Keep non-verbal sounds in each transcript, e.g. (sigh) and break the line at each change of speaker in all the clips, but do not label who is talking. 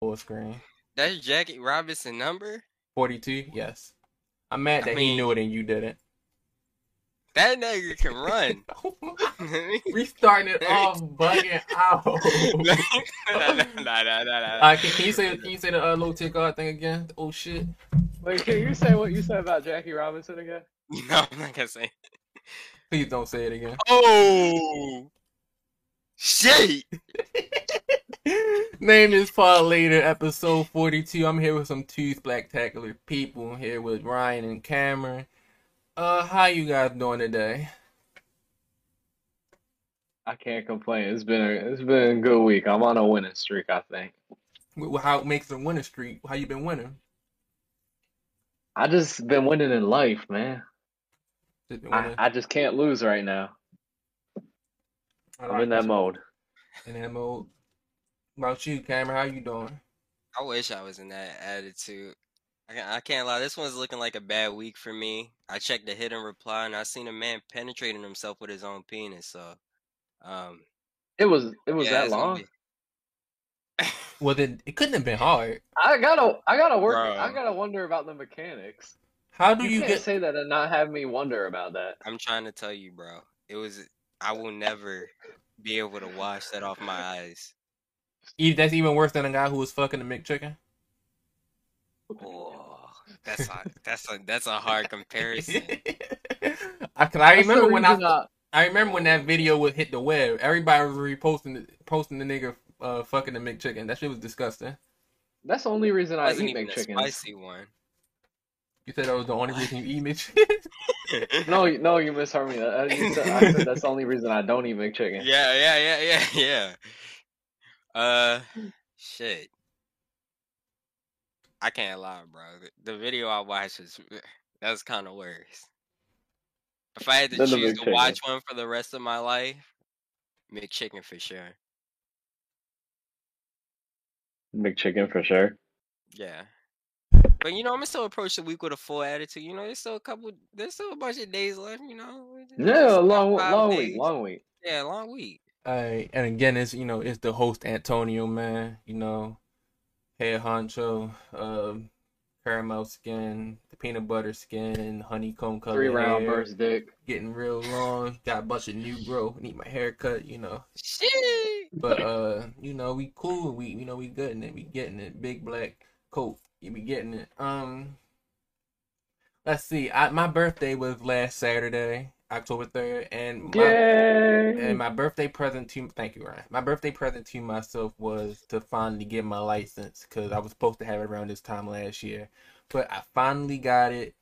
full screen.
That's Jackie Robinson number.
Forty-two. Yes. I'm mad
I
that he knew it and you didn't.
That nigga can run. (laughs) (laughs)
Restarting it off, bugging (laughs) out.
nah, nah, nah, nah, nah, nah.
Uh, can, can you say can you say the uh, low tier guard thing again? Oh shit.
Wait, can you say what you said about Jackie Robinson again?
No, I'm not gonna say.
Please don't say it again.
Oh shit!
Name this pod later, episode 42. I'm here with some two spectacular people. I'm here with Ryan and Cameron. Uh, how you guys doing today?
I can't complain. It's been a it's been a good week. I'm on a winning streak, I think.
Wh- How it makes a winning streak? How you been winning?
I just been winning in life, man.
Just
I. I just can't lose right now. I'm in that mode.
In that mode. About you, Cameron? How you doing?
I wish I was in that attitude. I can't, lie. This one's looking like a bad week for me. I checked the hidden reply and I seen a man penetrating himself with his own penis. So, um,
It was it was
yeah,
that long.
be- (laughs)
Well, then it couldn't have been hard.
I gotta I gotta work.
Bro.
I gotta wonder about the mechanics.
How do
You,
you,
can't
get?
say that and not have me wonder about that.
I'm trying to tell you, bro. It was. I will never be able to wash that off my eyes.
E- That's even worse than a guy who was fucking the McChicken.
Oh, that's a that's a that's a hard comparison. (laughs)
I, cause I remember when I
reason I-
I remember when that video would hit the web. Everybody was reposting the, posting the nigga uh, fucking the McChicken. That shit was disgusting.
that's the only reason I eat
even a
McChickens.
spicy one.
You said that was the only reason you eat (laughs) McChicken.
No, you- no, you misheard me. You said- I said that's the only reason I don't eat McChicken. (laughs)
Yeah, yeah, yeah, yeah, yeah. Uh, shit. I can't lie, bro. The, the video I watched is that's kind of worse. If I had to choose to watch one for the rest of my life, McChicken for sure.
McChicken for sure.
Yeah. But you know, I'm gonna still approach the week with a full attitude. You know, there's still a couple, there's still a bunch of days left. You know.
Yeah, long long
days.
week, long week.
Yeah, long week.
Alright, and again, it's you know it's the host Antonio man. You know, head honcho, um, caramel skin, the peanut butter skin, honeycomb color
Three round
hair,
burst dick.
getting real long. Got a bunch of new growth. Need my haircut. You know.
Shit.
But uh, you know, we cool. We you know we getting it. We getting it. Big black coat. You be getting it. Um, let's see. I my birthday was last Saturday, October third, and my
Yay!
and my birthday present to thank you Ryan. My birthday present to myself was to finally get my license because I was supposed to have it around this time last year, but I finally got it.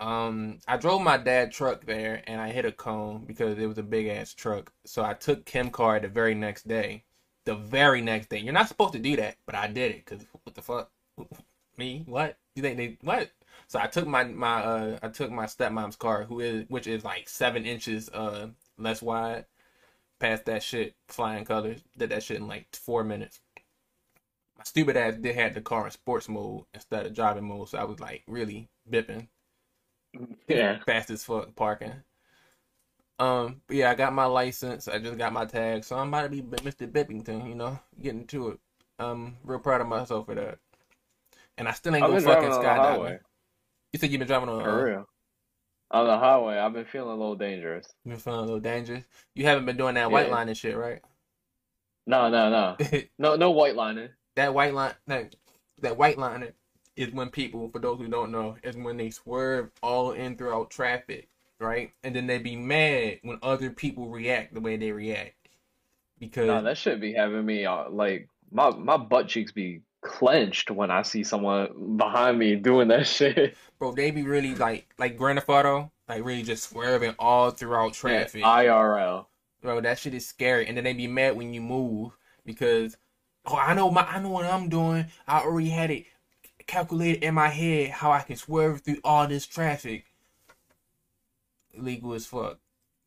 Um, I drove my dad truck there and I hit a cone because it was a big ass truck. So I took Kim car the very next day. The very next day. You're not supposed to do that, but I did it because what the fuck? (laughs) Me? What? You think they what? So I took my my uh I took my stepmom's car, who is which is like seven inches uh less wide, past that shit, flying colors. Did that shit in like four minutes. My stupid ass did had the car in sports mode instead of driving mode, so I was like really bipping (laughs)
Yeah.
fast as fuck parking. Um, but yeah, I got my license. I just got my tag, so I'm about to be Mr. Bippington. You know, getting to it. I'm real proud of myself for that. And I still ain't
I've
go
been
fucking skydiving. You said you've been driving on.
For
Uh,
real. On the highway, I've been feeling a little dangerous.
You've been feeling a little dangerous. You haven't been doing that white
Yeah.
line and shit, right?
No, no, no. (laughs) No, no white lining.
that white line, that, that white lining is when people, for those who don't know, is when they swerve all in throughout traffic, right? And then they be mad when other people react the way they react. Because
No, that should be having me uh, like my my butt cheeks be clenched when I see someone behind me doing that (laughs) shit.
bro, they be really like like Grand Theft Auto, like really just swerving all throughout traffic.
IRL.
Bro, that shit is scary. And then they be mad when you move because oh I know my I know what I'm doing. I already had it calculated in my head how I can swerve through all this traffic. Legal as fuck.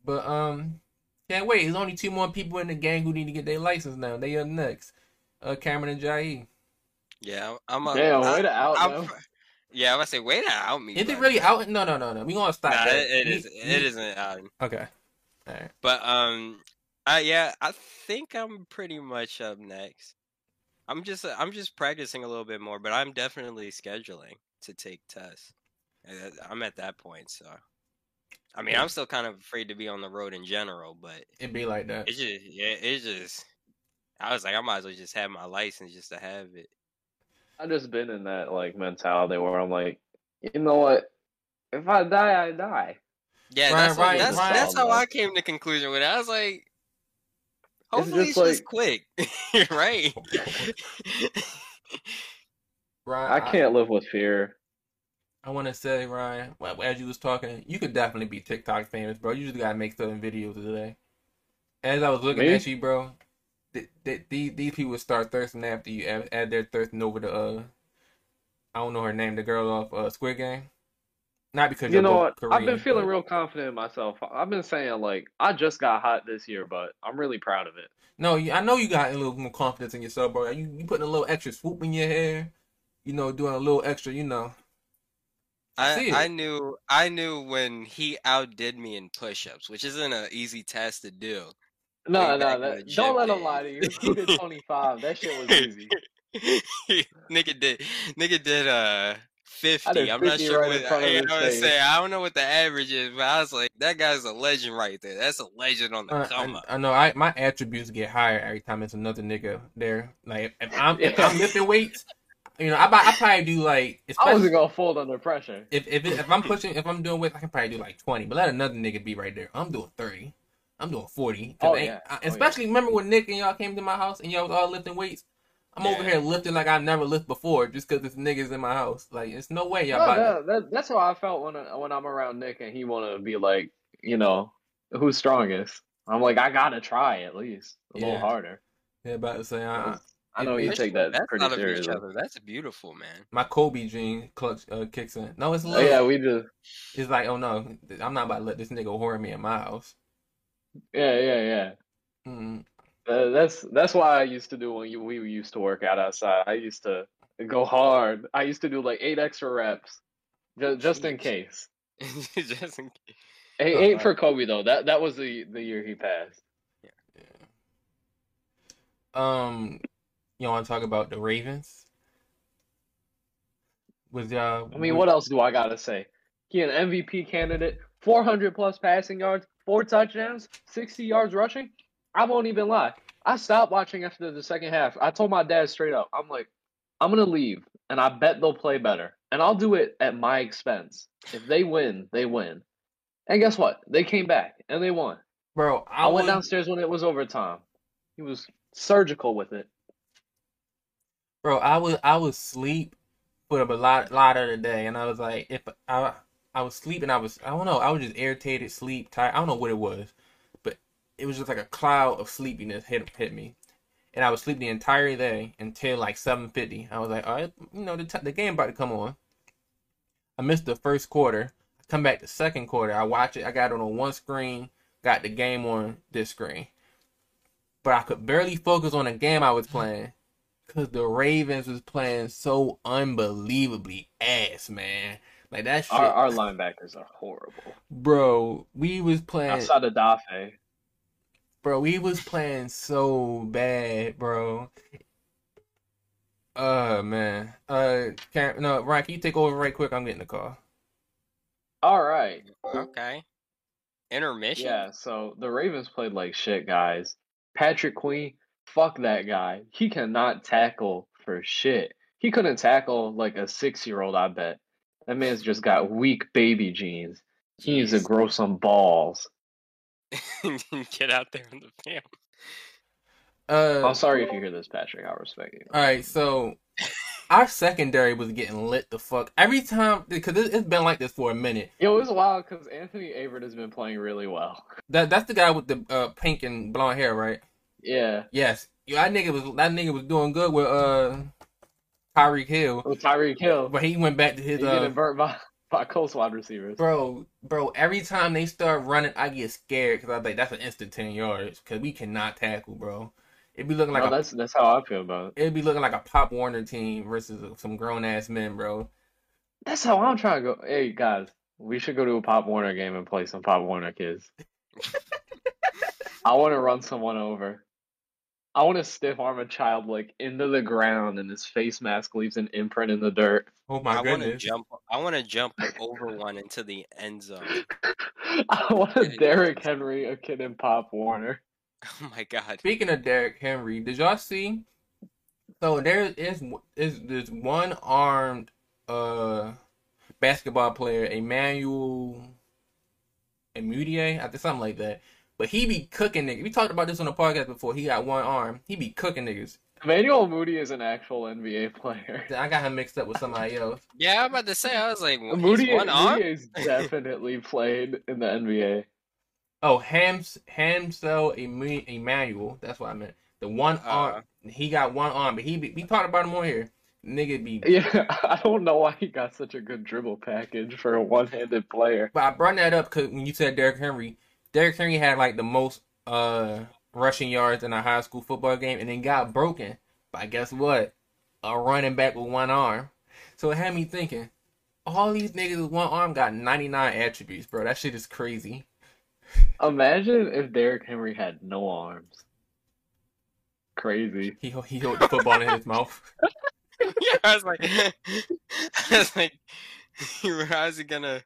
But um can't wait. There's only two more people in the gang who need to get their license now. They are next. Uh Cameron and Jai.
Yeah, I'm a.
Damn,
I-
way to out
I'm
them.
pr- Yeah, I was say way to out me.
Is it really out? No, no, no, no. We gonna stop
Nah,
that.
it, it
We-
is. It isn't out.
Okay. Alright.
But um, I yeah, I think I'm pretty much up next. I'm just I'm just practicing a little bit more, but I'm definitely scheduling to take tests. I'm at that point, so I mean, I'm still kind of afraid to be on the road in general, but
It'd be like that.
it's just yeah, it's just I was like, I might as well just have my license just to have it.
I just been in that like mentality where I'm like, you know what? If I die, I die.
Yeah,
Right,
that's what-
right,
that's
right.
that's how I came to conclusion with it. I was like,
It's
hopefully
just
it's just
like-
quick, (laughs) right?
Ryan,
I can't live with fear.
I want to say, Ryan, well, as you was talking, you could definitely be TikTok famous, bro. You just gotta make certain videos today. As I was looking
Me?
at you, bro, th- th- these these people start thirsting after you. Add, as they're thirsting over the uh, I don't know her name, the girl off uh, Squid Game. Not because
You
you're
know
both
what?
Korean,
I've been feeling
but-
real confident in myself. I've been saying like I just got hot this year, but I'm really proud of it.
No, you- I know you got a little more confidence in yourself, bro. You you putting a little extra swoop in your hair, you know, doing a little extra, you know.
I, I knew I knew when he outdid me in push-ups, which isn't an easy task to do.
No,
Way
no, that, don't let
gym
him lie to you.
days.
You did (laughs) 25. That shit was easy. (laughs)
nigga did nigga did uh 50.
I did
I'm not sure
right
what
in front of
you know what I'm saying. I don't know what the average is, but I was like, that guy's a legend right there. That's a legend on the
Uh,
come
I,
up.
I know I my attributes get higher every time it's another nigga there. Like if I'm if I'm lifting weights, you know, I I probably do like (laughs)
I
especially
wasn't gonna fold under pressure.
if if it, if I'm pushing if I'm doing weights, I can probably do like twenty. But let another nigga be right there. I'm doing thirty. I'm doing forty. 'Cause
Oh, yeah.
I-
Oh, yeah.
especially remember when Nick and y'all came to my house and y'all was all lifting weights. I'm over here lifting like I've never lifted before just because this niggas in my house. Like it's no way y'all
No,
about
that, that, that's how I felt when I, when I'm around Nick and he want to be like, you know, who's strongest. I'm like, I gotta try at least a little harder.
yeah, about to say uh,
I know
it-
you take that
That's
pretty
out of each
seriously.
That's beautiful, man.
my Kobe gene clutch uh, kicks in. No, it's
Oh, yeah, we just
It's like, oh no, I'm not about to let this nigga whore me in my house.
Yeah, yeah, yeah.
Mm,
Uh, that's that's why I used to do when you, we used to work out outside. I used to go hard. I used to do like eight extra reps, just (laughs) just in case.
Just in case.
Eight,
I-
for Kobe though. That that was the the year he passed. Yeah.
Um, you want to talk about the Ravens? Was y'all?
I mean, what else do I gotta say? He an MVP candidate, 400 plus passing yards, four touchdowns, 60 yards rushing. I won't even lie. I stopped watching after the second half. I told my dad straight up, I'm like, I'm gonna leave, and I bet they'll play better, and I'll do it at my expense. If they win, they win. And guess what? They came back and they won.
bro? I,
I went
was,
downstairs when it was overtime. He was surgical with it.
bro. I was I was sleep for a lot lot of the day, and I was like, if I I was sleeping, I was I don't know, I was just irritated, sleep, tired. I don't know what it was, but it was just like a cloud of sleepiness hit hit me, and I was sleeping the entire day until like seven fifty. I was like, all right, you know, the t- the game about to come on. I missed the first quarter. I come back the second quarter. I watch it. I got it on one screen. Got the game on this screen, but I could barely focus on the game I was playing because the Ravens was playing so unbelievably ass, man. Like that shit,
Our our linebackers are horrible.
bro. We was playing,
Outside of Dafe.
bro. We was playing so bad, bro. Uh man. Uh, can no, Ryan, can you take over right quick? I'm getting the call.
All right.
Okay. Intermission.
Yeah, so the Ravens played like shit, guys. Patrick Queen, fuck that guy. He cannot tackle for shit. He couldn't tackle like a six year old, I bet. That man's just got weak baby genes. He needs to grow some balls. (laughs)
Get out there in the field.
Uh,
I'm sorry if you hear this, Patrick. I respect you.
all right. So our secondary was getting lit the fuck every time because it, it's been like this for a minute.
Yo, it was wild because Anthony Averett has been playing really well. (laughs)
That that's the guy with the uh pink and blonde hair, right?
Yeah.
Yes. Yo, that nigga was that nigga was doing good with uh Tyreek Hill,
Tyreek Hill.
but he went back to his uh
getting burnt by, (laughs) by Colts wide receivers.
bro, bro. Every time they start running, I get scared because I'm like, that's an instant ten yards because we cannot tackle, bro. It'd be looking like
no,
a
that's that's how I feel about it.
it'd be looking like a Pop Warner team versus some grown ass men, bro.
That's how I'm trying to go. Hey guys, we should go to a Pop Warner game and play some Pop Warner kids. (laughs) I want to run someone over. I want to stiff arm a child like into the ground, and his face mask leaves an imprint in the dirt.
Oh my
I want to jump. I want to jump over one into the end zone. (laughs)
I want to
Yeah,
Derrick. Henry a kid in Pop Warner. (laughs)
Oh my god.
Speaking of Derrick Henry, did y'all see? So there is is this one armed uh basketball player, Emmanuel Emudie, I think something like that. But he be cooking niggas. We talked about this on the podcast before. He got one arm. He be cooking niggas.
Emmanuel Moody is an actual NBA player. (laughs)
I got him mixed up with somebody else.
Yeah, I'm about to say. I was like, well,
Moody,
he's one arm.
Moody is definitely (laughs) played in the NBA.
Oh, Hams Hansel Emu- Emmanuel. That's what I meant. The one
Uh.
arm. He got one arm, but he be, we talked about him on here. Nigga be (laughs)
Yeah, I don't know why he got such a good dribble package for a one-handed player.
But I brought that up because when you said Derrick Henry, Derrick Henry had like the most uh rushing yards in a high school football game, and then got broken. But guess what? A running back with one arm. So it had me thinking, all these niggas with one arm got 99 attributes, bro. That shit is crazy.
Imagine if Derrick Henry had no arms. Crazy.
He he held the football in his mouth.
yeah, (laughs) (laughs) I was like, (laughs) I was like, how's he gonna?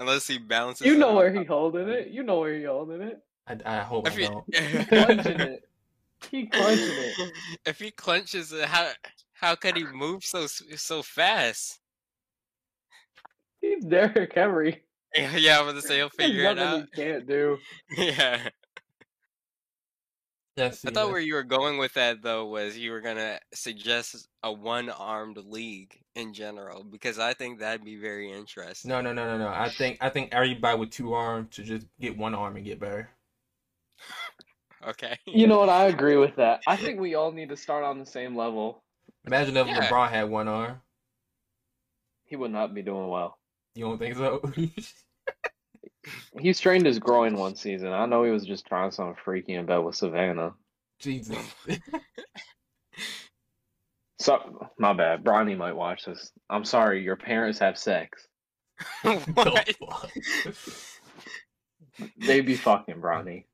Unless he balances.
You know
on
where
top
he holding it. You know where he holding it.
I, I hope I
If he,
don't. (laughs)
Clenching it. He clenching it. (laughs)
if he clenches it, how how could he move so so fast?
He's (laughs) Derrick Henry.
Yeah, yeah, I was gonna say he'll
There's
figure it
nothing
out.
he can't do.
Yeah,
Let's see,
I thought
let's-
where you were going with that though was you were gonna suggest a one-armed league in general because I think that'd be very interesting.
No, no, no, no, no. I think I think everybody with two arms should just get one arm and get better. (laughs)
Okay.
You know what? I agree with that. I (laughs) think we all need to start on the same level.
Imagine if
Yeah.
LeBron had one arm.
He would not be doing well.
You don't think so? (laughs)
He strained his groin one season. I know he was just trying something freaky in bed with Savannah.
Jesus. (laughs)
So, my bad. Bronny might watch this. I'm sorry. Your parents have sex. (laughs)
what?
They be fucking Bronny.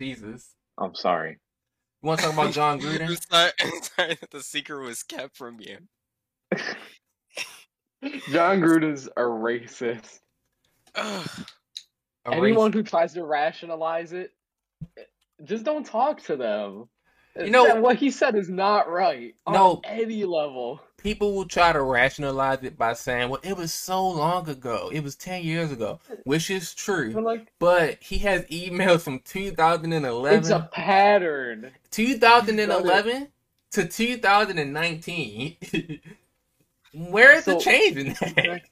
Jesus.
I'm sorry.
You want to talk about Jon (laughs)
I'm
Gruden?
sorry, I'm sorry that the secret was kept from you.
Jon Gruden's a racist.
Ugh.
Anyone who tries to rationalize it, just don't talk to them.
You know-
That- what he said is not right on
No.
any level.
people will try to rationalize it by saying, "Well, it was so long ago. It was ten years ago," which is
But
true.
like,
But he has emails from 2011,
it's a pattern.
2011 to 2019. (laughs) Where's the change in that?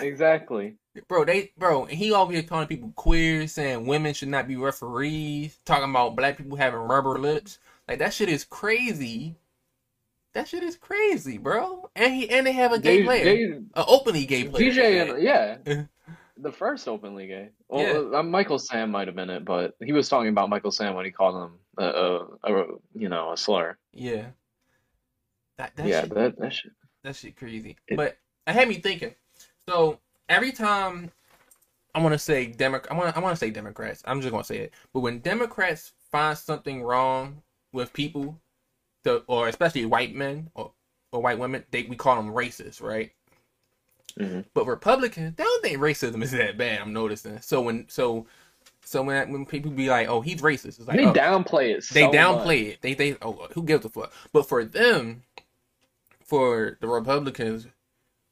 Exactly.
Bro, they bro, and he over here calling people queer, saying women should not be referees, talking about black people having rubber lips. Like that shit is crazy. That shit is crazy, bro. And he and they have a gay
They-
player,
they-
an openly gay player.
DJ and yeah,
Yeah. (laughs)
the first openly gay. Well, uh, Michael Sam might have been it, but he was talking about Michael Sam when he called him a, a, a you know a slur.
yeah. That, that
yeah,
shit,
that that shit.
that shit crazy.
It-
but it had me thinking. So every time I want to say Demo, I want I want to say Democrats. I'm just gonna say it. But when Democrats find something wrong with people, so, or especially white men or, or white women, they we call them racist, right?
Mhm.
But Republicans, they don't think racism is that bad. I'm noticing. So when so so when when people be like, "Oh, he's racist," it's like
they
oh,
downplay it.
they downplay
much.
it. They they oh who gives a fuck? But for them, for the Republicans,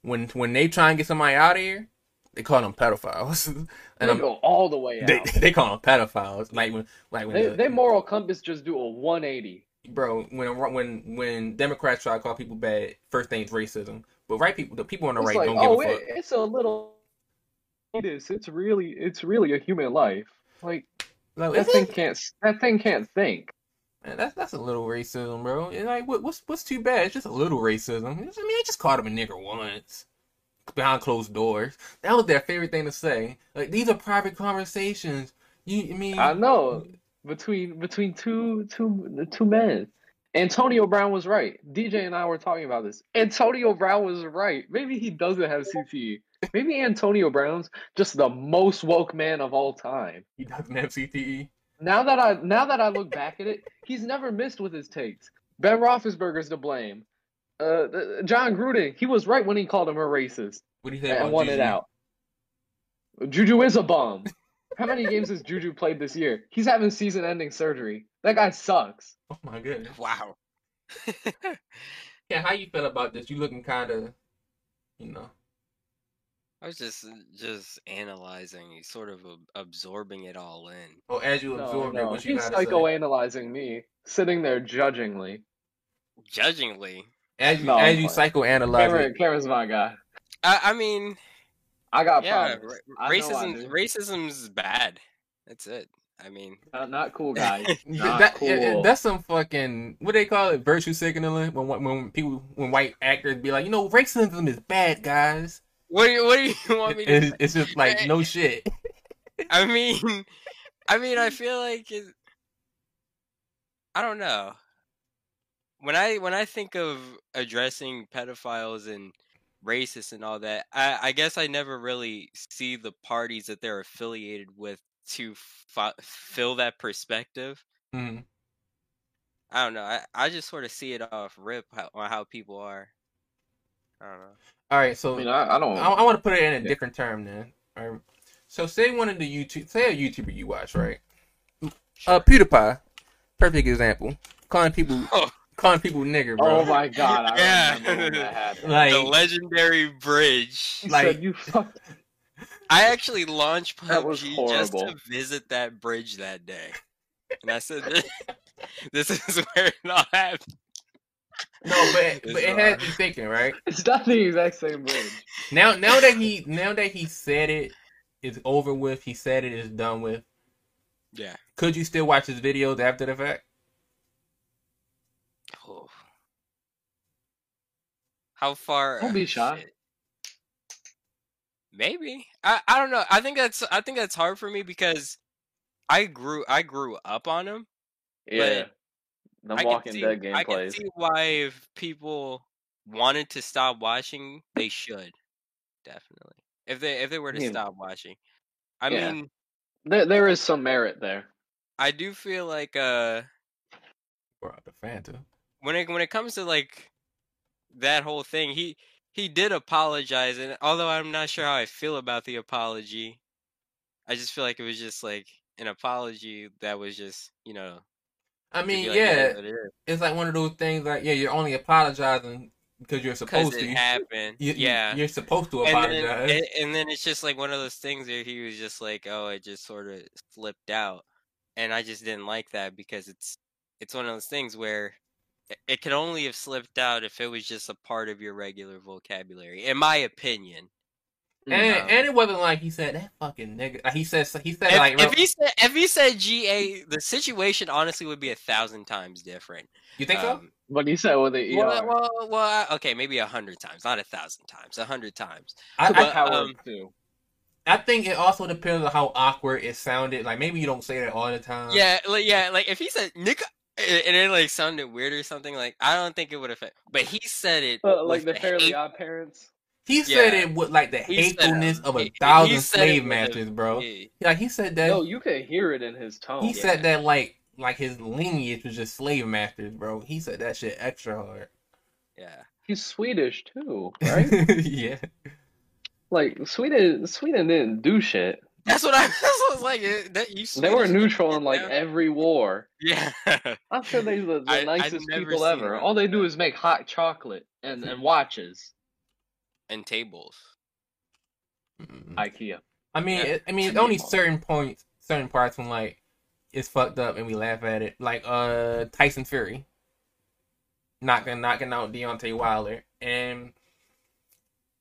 when when they try and get somebody out of here, they call them pedophiles, (laughs) and
They
I'm,
go all the way out.
they (laughs) they call them pedophiles. Like when like when
They,
the-
they moral compass just do a 180.
bro when when when Democrats try to call people bad, first thing's racism. But right people, the people on the
It's
right
like,
don't
oh,
give a oh,
it,
fuck.
it's a little. It is. It's really. It's really a human life. Like
Like,
that
is
thing
it?
can't. That thing can't think.
Man, that's that's a little racism, bro. And like, what, what's what's too bad? It's just a little racism. I mean, I just called him a nigger once behind closed doors. That was their favorite thing to say. Like, these are private conversations. You, I mean,
I know between between two two two men. Antonio Brown was right. DJ and I were talking about this. Antonio Brown was right. Maybe he doesn't have CTE. Maybe Antonio Brown's just the most woke man of all time.
he doesn't have CTE.
Now that I now that I look back at it, he's never missed with his takes. Ben Roethlisberger's to blame. Uh, Jon Gruden, he was right when he called him a racist
What do you think?
and
about
won
Juju?
it out. Juju is a bum. How many games has Juju played this year? He's having season-ending surgery. That guy sucks.
Oh my goodness.
Wow. (laughs)
Yeah, how you feel about this? You looking kind of, you know.
I was just uh, just analyzing, eh, sort of ab- absorbing it all in.
Oh, as you
No,
absorb it, what you
he's
gotta say?
psychoanalyzing me, sitting there judgingly.
Judgingly,
As you
No,
as you psychoanalyze
Cameron,
it.
Cameron's my guy.
I, I mean,
I got
yeah,
problems.
ra-
I I
racism
do.
racism's bad. That's it. I mean,
Not, not cool, (laughs) guys. (laughs) Not
that,
cool.
yeah, yeah, that's some fucking what do they call it virtue signaling when when when people when white actors be like you know racism is bad guys
what do you, what do you (laughs) want me to?
it's, it's just like no (laughs) shit
I mean, I mean, I feel like it, I don't know. When I when I think of addressing pedophiles and racists and all that, I, I guess I never really see the parties that they're affiliated with to fi- fill that perspective.
Mhm.
I don't know. I, I just sort of see it off rip how, on how people are. I don't know.
All right so
I mean, I, I don't.
I, I want to put it in a
Yeah.
different term then all right so say one of the YouTube say a YouTuber you watch right uh PewDiePie perfect example calling people (laughs)
Oh.
calling people nigger bro
oh my god! I
Yeah.
that. (laughs)
Like-
the legendary bridge.
Like-
said, "You fuck." (laughs)
I actually launched
That
PUBG just to visit that bridge that day, and I said, "This is where it all happened."
No but (laughs) but it had you thinking right (laughs)
It's not the exact same bridge.
now now that he now that he said it it's over with he said it is done with
Yeah.
could you still watch his videos after the fact
Oh. How far?
Don't be shy.
Maybe. I, I don't know. I think that's I think that's hard for me because I grew I grew up on him.
Yeah. The
I
Walking
can see,
Dead
I can see why if people wanted to stop watching, they should. Definitely. If they if they were to
Yeah.
stop watching. I
Yeah.
mean,
There, there is some merit there.
I do feel like uh
Bro, the Phantom.
when it when it comes to like that whole thing, he he did apologize and although I'm not sure how I feel about the apology, I just feel like it was just like an apology that was just, you know,
I mean,
like,
yeah,
"It is what it is,"
like one of those things. Like, yeah, you're only apologizing because you're supposed
it
to.
happened.
You,
yeah.
you're supposed to
and
apologize.
then, and, and then it's just like one of those things where he was just like, "Oh, it just sort of slipped out," and I just didn't like that because it's it's one of those things where it could only have slipped out if it was just a part of your regular vocabulary, in my opinion.
And,
um,
and it wasn't like he said that fucking nigga. Like, he said he said
If,
like
if he said if he said GA, the situation honestly would be a thousand times different.
you think so?
Um,
But he said with the ER.
well, well, well, okay, maybe a hundred times, not a thousand times, a hundred times.
I,
Took
I,
a
but,
coward
um,
too.
I think it also depends on how awkward it sounded. Like maybe you don't say that all the time.
Yeah, like yeah, like if he said "nigga" and and it like sounded weird or something, like I don't think it would affect. But he said it
Uh, like the Fairly Odd Parents.
He said
Yeah.
it with like the
He said,
hatefulness of a
he
thousand
said it
slave
with a-
masters, bro.
yeah.
Like he said that.
No, you could hear it in his tone.
he
yeah.
said that like like his lineage was just slave masters, bro. He said that shit extra hard.
Yeah,
He's Swedish too, right? (laughs)
yeah.
like Sweden, Sweden didn't do shit.
that's what I, (laughs) that's what I was like. eh, That you
They were neutral in like every war.
yeah.
I'm sure they're the, (laughs) the
I-
nicest people ever. All they do is make hot chocolate and, and watches.
And tables.
Mm.
IKEA.
I mean,
Yeah.
it, I mean, it's only certain points, certain parts when like it's fucked up and we laugh at it. Like uh Tyson Fury knocking knocking out Deontay Wilder, and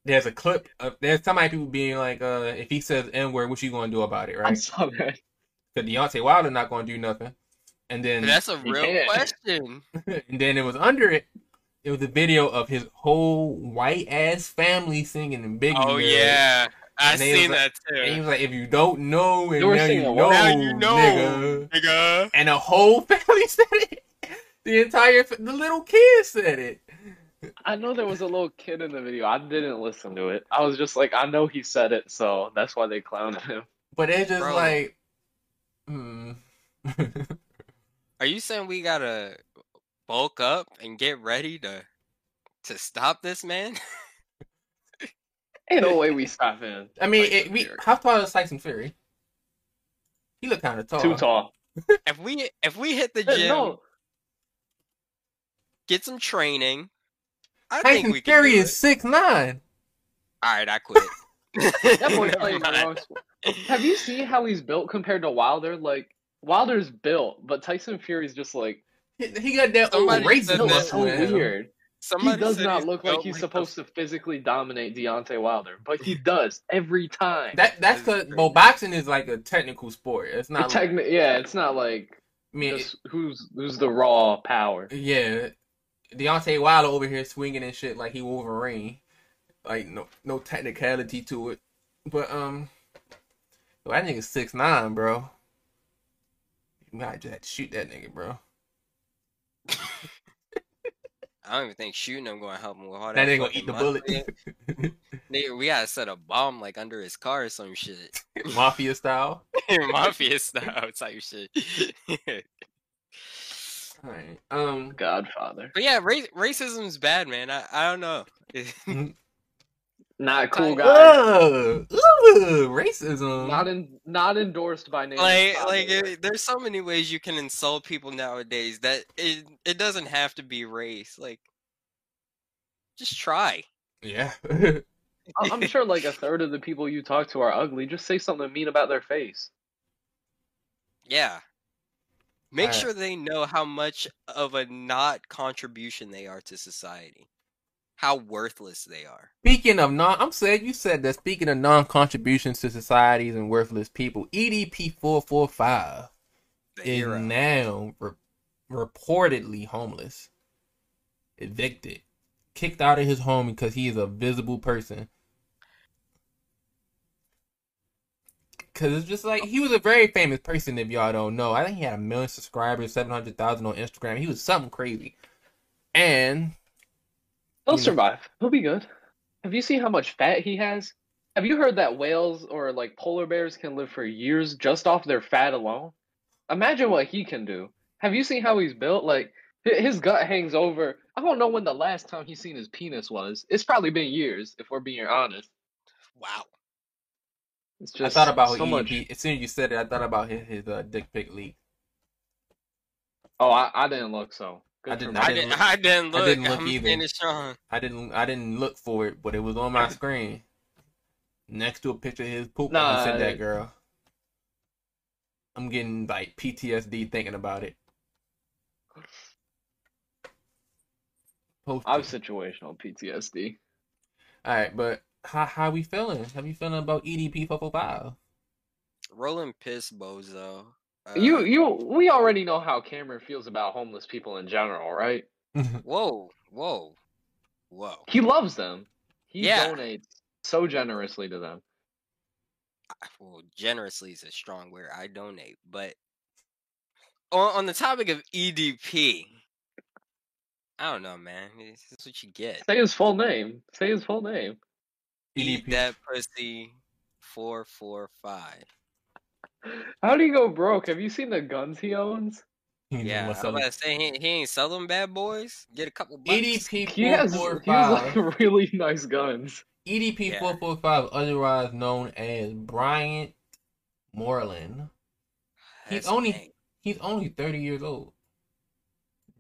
there's a clip of there's somebody people being like, uh, if he says N word, what you gonna do about it, right?
I
right?
saw that.
Because Deontay Wilder not gonna do nothing, and then
that's a real question. (laughs)
and then it was under it. It was a video of his whole white ass family singing in Big
Oh
lyrics.
yeah, I
And
seen
like-
that
And he was like, if you don't know, and now you know,
now you know,
nigga.
nigga.
And the whole (laughs) family said it. The entire, the little kid said it.
I know there was a little kid in the video. I didn't listen to it. I was just like, I know he said it, so that's why they clowned him.
But it's just
Bro.
like, hmm. (laughs)
Are you saying we gotta bulk up and get ready to to stop this man? (laughs)
Ain't no way we (laughs) stop him.
I mean, it, we,
Fury.
how tall is Tyson Fury? He look kind of tall.
Too tall.
if we if we hit the gym,
No,
get some training, I think
Tyson
we
Fury is
it.
six nine.
All right, I quit. (laughs)
that boy's playing the wrong sport. Have you seen how he's built compared to Wilder? Like Wilder's built, but Tyson Fury's just like
He, he got that
Somebody
old
said
racist
no,
that-
so
muscle in him.
weird. He
Somebody
does not look like he's supposed to physically dominate Deontay Wilder, but he does every time.
That that's
That's
because well, boxing is like a technical sport. It's not.
Techni-
like,
yeah, it's not like
I mean,
just who's who's the raw power.
yeah, Deontay Wilder over here swinging and shit like he Wolverine. Like no no technicality to it. But um, well, that nigga's six nine, bro. You might just have to shoot that nigga, bro.
I don't even think shooting him gonna help him with all that.
That nigga gonna eat the bullet. (laughs)
Nigga, we gotta set a bomb like under his car or some shit. (laughs)
Mafia style. (laughs)
Mafia style type shit.
Alright. Um.
Godfather.
but yeah, race, racism's bad, man. I, I don't know.
Not cool
Like-
guy.
Ugh, ugh, racism.
Not in not endorsed by name.
like like it, there's so many ways you can insult people nowadays that it it doesn't have to be race. Like, just try.
yeah.
I'm sure like a third of the people you talk to are ugly. Just say something mean about their face.
Yeah. Make
Alright.
sure they know how much of a not contribution they are to society. How worthless they are.
Speaking of non, I'm saying you said that. Speaking of non-contributions to societies and worthless people, EDP four four five is now re- reportedly homeless, evicted, kicked out of his home because he is a visible person. Cause it's just like he was a very famous person. If y'all don't know, I think he had a million subscribers, seven hundred thousand on Instagram. He was something crazy, and
He'll
You know-
survive. He'll be good. Have you seen how much fat he has? Have you heard that whales or like polar bears can live for years just off their fat alone? Imagine what he can do. Have you seen how he's built? Like his gut hangs over. I don't know when the last time he's seen his penis was. It's probably been years, if we're being honest.
Wow.
It's
I thought about
so
EDP.
much.
As soon as you said it, I thought about his, his uh, dick pic leak.
Oh, I, I didn't look so. Good
I didn't-
I,
I
didn't.
look-
I didn't look.
I didn't look
I'm
either.
saying.
I didn't. I didn't look for it, but it was on my (laughs) screen, next to a picture of his poop.
Nah,
Nah, said that girl. I'm getting like PTSD thinking about it. Post
I
it.
have situational PTSD.
All right, but how how we feeling? How you feeling about EDP four four five?
Rolling piss, bozo. Uh,
You you we already know how Cameron feels about homeless people in general, right? (laughs)
Whoa, whoa, whoa.
He loves them. He
Yeah.
donates so generously to them.
Well, generously is a strong word. I donate, but on, on the topic of EDP, I don't know, man. This is what you get.
Say his full name. Say his full name.
Eat
EDP.
that pussy. Four four five.
How do you go broke? Have you seen the guns he owns?
Yeah,
what's
I'm
up.
about to say he, he ain't sell them bad boys. Get a couple bucks.
EDP
He has
four
he has like (laughs) really nice guns.
EDP
Yeah.
four four five, otherwise known as Bryant Moreland. he's
That's
only-
name.
He's only thirty years old.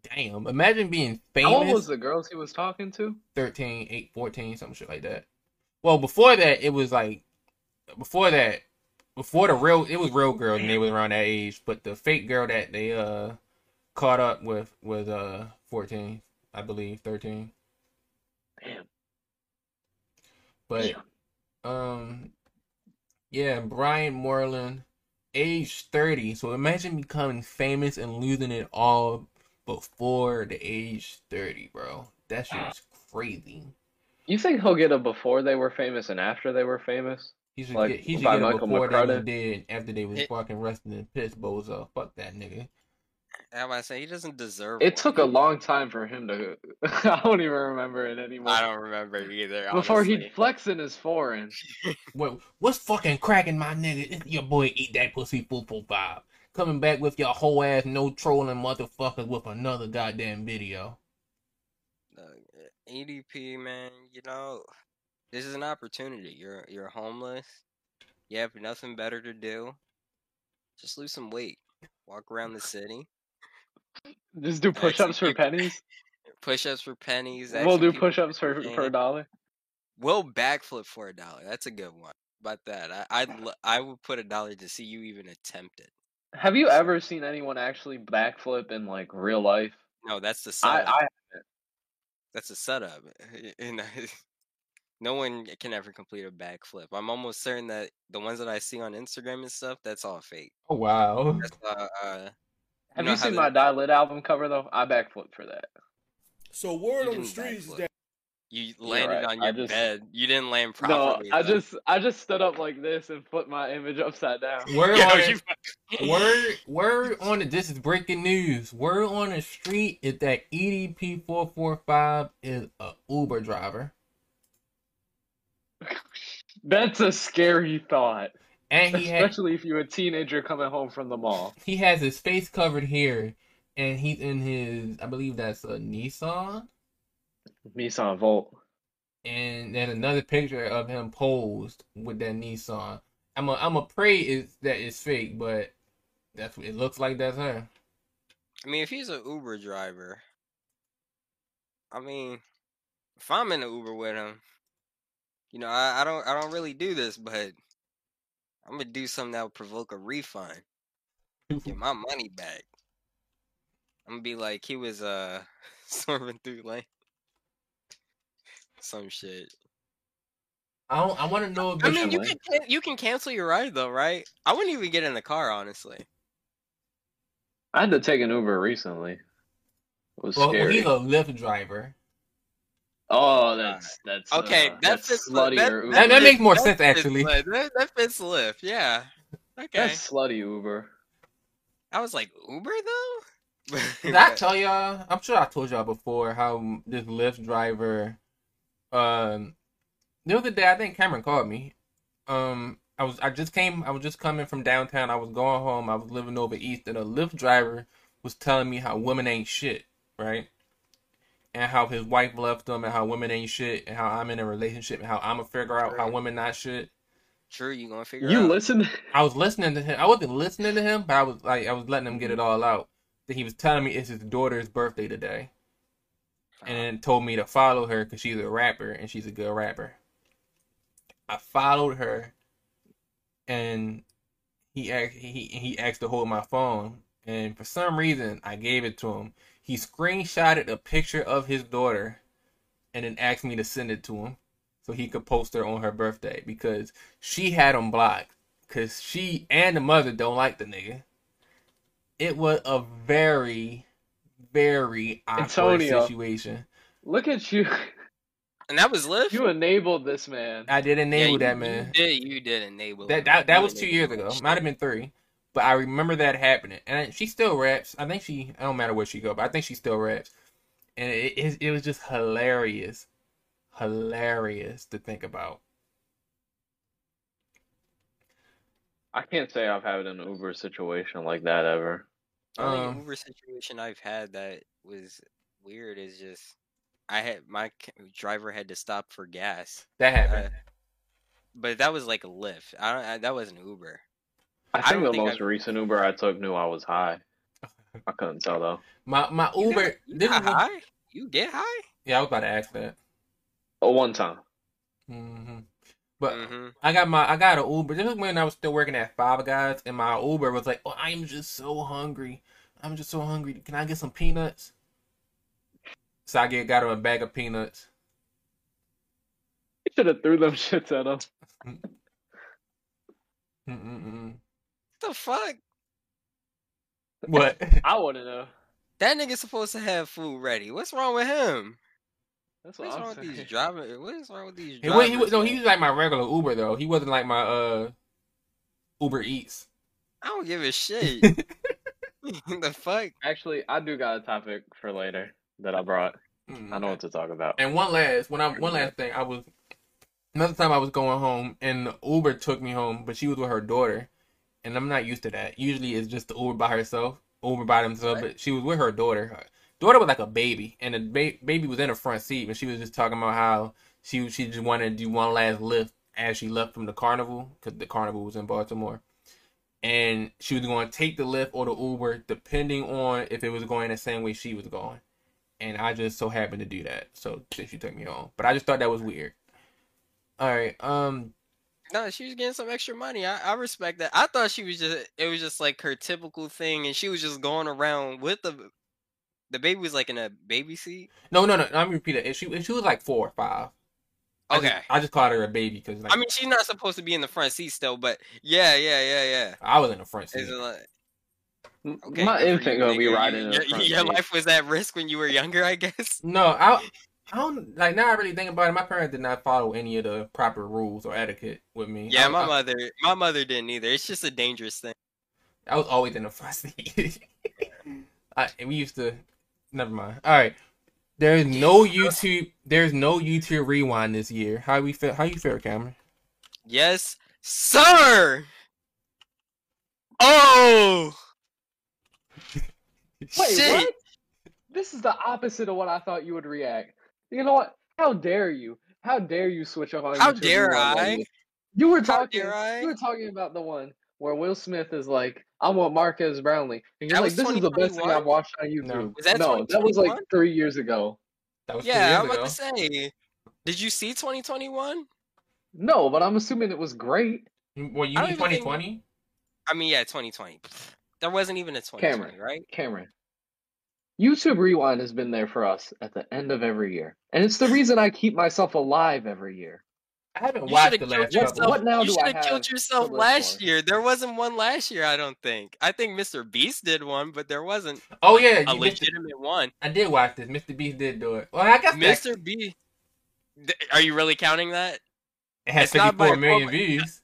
Damn! Imagine being famous.
How old was the girls he was talking to?
13, 8, 14, some shit like that. Well, before that, it was like, before that, before the real, it was real girls and they was around that age. But the fake girl that they uh caught up with was uh 14, I believe, 13.
Damn.
But
damn.
um, yeah, Bryant Moreland, age 30. So imagine becoming famous and losing it all before the age 30, bro. That shit is crazy.
You think he'll get a before they were famous and after they were famous?
He should
Like,
get he should
by
get it
Michael
before they was
McCrary?
dead after they was
It-
fucking resting in piss bozo. Fuck that nigga.
I'm about to say he doesn't deserve.
It
one.
took a long time for him to. (laughs) I don't even remember it anymore.
I don't remember either.
Before
honestly.
he'd flex in his foreign. (laughs)
What what's fucking cracking my nigga? It's your boy eat that pussy four four five. coming back with your whole ass no trolling motherfuckers with another goddamn video.
Uh, EDP, man, you know, this is an opportunity. You're you're homeless. You have nothing better to do. Just lose some weight. Walk around the city.
Just do (laughs) push-ups for pennies. (laughs)
Push-ups for pennies.
We'll do push-ups for for a dollar.
We'll backflip for a dollar. That's a good one. About that, I I'd, I would put a dollar to see you even attempt it.
Have you ever seen anyone actually backflip in like real life?
No, that's the setup.
I
That's a setup. (laughs) no one can ever complete a backflip. I'm almost certain that the ones that I see on Instagram and stuff, that's all fake.
Oh wow.
That's uh, uh
have
know
you seen my Die Lit album cover though? I backflip for that.
So word
You
on the
didn't
streets is that
you landed
right,
on your
just-
bed. You didn't land properly.
No,
properly.
I
though.
just I just stood up like this and flipped my image upside down.
Word (laughs)
Yo,
on
you
it. (laughs) Word word on it. This is breaking news. Word on the street is that EDP four four five is a Uber driver.
That's a scary thought,
And he had
especially if you're a teenager coming home from the mall.
he has his face covered here and he's in his I believe that's a Nissan.
Nissan Volt.
and then another picture of him posed with that Nissan. I'm a I'm a pray is that it's fake, but that's what it looks like. That's her.
I mean, if he's an Uber driver, I mean, if I'm in an Uber with him, you know, I, I don't I don't really do this, but I'm gonna do something that will provoke a refund. Get my money back. I'm gonna be like he was uh (laughs) swerving through lane. Some shit.
I don't, I want to know if
I mean, you can can- you can cancel your ride though, right? I wouldn't even get in the car, honestly.
I had to take an Uber recently. It was
well, well, he's a Lyft driver.
Oh, that's that's
Okay,
uh,
that
that's
fits.
sluttier.
that,
Uber.
That- that makes more
that
sense, actually.
Lyft. That, that fits Lyft, yeah. Okay.
That's slutty Uber.
I was like, Uber though?
Did I tell y'all? I'm sure I told y'all before how this Lyft driver. Um, the other day I think Cameron called me. Um, I was I just came I was just coming from downtown. I was going home. I was living over east, and a Lyft driver was telling me how women ain't shit, right? And how his wife left him, and how women ain't shit, and how I'm in a relationship, and how I'm gonna figure out how women not shit.
Sure, you gonna figure
You
out.
listen.
I was listening to him. I wasn't listening to him, but I was like I was letting him get it mm-hmm. all out. That he was telling me it's his daughter's birthday today. and then told me to follow her because she's a rapper and she's a good rapper. I followed her, and he asked he he asked to hold my phone, and for some reason I gave it to him. He screenshotted a picture of his daughter, and then asked me to send it to him so he could post her on her birthday because she had him blocked because she and the mother don't like the nigga. It was a very, very awkward
Antonio.
situation.
Look at you.
and that was Lyft.
You enabled this man.
I did enable
you,
that man.
You did, you did enable
That
him.
that, that
You
was two years ago. Might have been three, but I remember that happening. And she still raps. I think she. I don't matter where she go, but I think she still raps. And it it, it was just hilarious, hilarious to think about.
I can't say I've had an Uber situation like that ever.
The only
Um,
Uber situation I've had that was weird is just I had my driver had to stop for gas,
That happened.
but that was like a Lyft. I don't. I, that wasn't Uber.
I
I
think
don't
the
think
most
I've-
recent Uber I took knew I was high. I couldn't tell though.
my my Uber.
got- you
this
got
is when-
high. You get high.
yeah, I was about to ask that.
Oh, one time.
hmm But
hmm
I got my I got an Uber. This was when I was still working at Five Guys, and my Uber was like, "Oh, I am just so hungry. I'm just so hungry. Can I get some peanuts?" So I get got him a bag of peanuts.
You should have threw them (laughs) shits at him.
The fuck.
What? (laughs)
I want to know.
That nigga's supposed to have food ready. What's wrong with him?
That's what
What's
I'm
wrong with these drivers? What is wrong with these
He,
drivers?
wa- he, was no, he was like my regular Uber though. He wasn't like my uh Uber Eats.
I don't give a shit. (laughs) (laughs) the fuck?
Actually, I do got a topic for later that I brought.
Mm,
I know what to talk about.
And one last, when I one last thing, I was another time I was going home, and Uber took me home, but she was with her daughter, and I'm not used to that. Usually, it's just the Uber by herself, Uber by themselves.
Right.
But she was with her daughter. Her daughter was like a baby, and the ba- baby was in the front seat, and she was just talking about how she she just wanted to do one last lift as she left from the carnival because the carnival was in Baltimore, and she was going to take the lift or the Uber depending on if it was going the same way she was going. And I just so happened to do that, so she took me home. But I just thought that was weird. All right, um,
No, she was getting some extra money. I, I respect that. I thought she was just it was just like her typical thing, and she was just going around with the the baby was like in a baby seat.
no, no, no. Let me repeat it. If she if she was like four or five, I
Okay.
just, I just called her a baby because like,
I mean, she's not supposed to be in the front seat still, but yeah, yeah, yeah, yeah.
I was in the front seat.
Is it like, okay,
My infant gonna be riding
You-
in
your,
the front
your
seat.
life was at risk when you were younger, I guess.
No, I I don't like now. I really think about it. My parents did not follow any of the proper rules or etiquette with me.
Yeah,
I,
my
I,
mother, my mother didn't either. It's just a dangerous thing.
I was always in the front seat. (laughs) I, we used to. Never mind. All right. There's no YouTube. There's no YouTube rewind this year. How we feel? How you feel, Cameron?
Yes, sir. Oh
Wait,
shit!
what? This is the opposite of what I thought you would react. You know what? How dare you? How dare you switch up on
How
YouTube
dare I?
You were
How
talking.
dare I?
You were talking about the one where Will Smith is like, "I want Marques Brownlee," and you're
That
like,
was
"This is the best thing I've watched on
No.
YouTube."
That
no, that was like three years ago.
That was
Yeah, I'm
two
about to say. Did you see 2021?
No, but I'm assuming it was great.
Mm, well, you mean
don't even think-
2020?
I mean, yeah, 2020. There wasn't even a 2020,
Cameron.
right?
Cameron. YouTube Rewind has been there for us at the end of every year, and it's the (laughs) reason I keep myself alive every year.
I haven't
You
watched
should
the last
killed yourself.
What now
you
do
should
I
have
have
killed yourself last
for?
year. There wasn't one last year, I don't think. I think Mr. Beast did one, but there wasn't
Oh yeah,
a
you missed it.
legitimate one.
I did watch this. Mr. Beast did do it. Well, I guess
Mr. B. Th- Are you really counting that?
it has
it's not by
54 million views.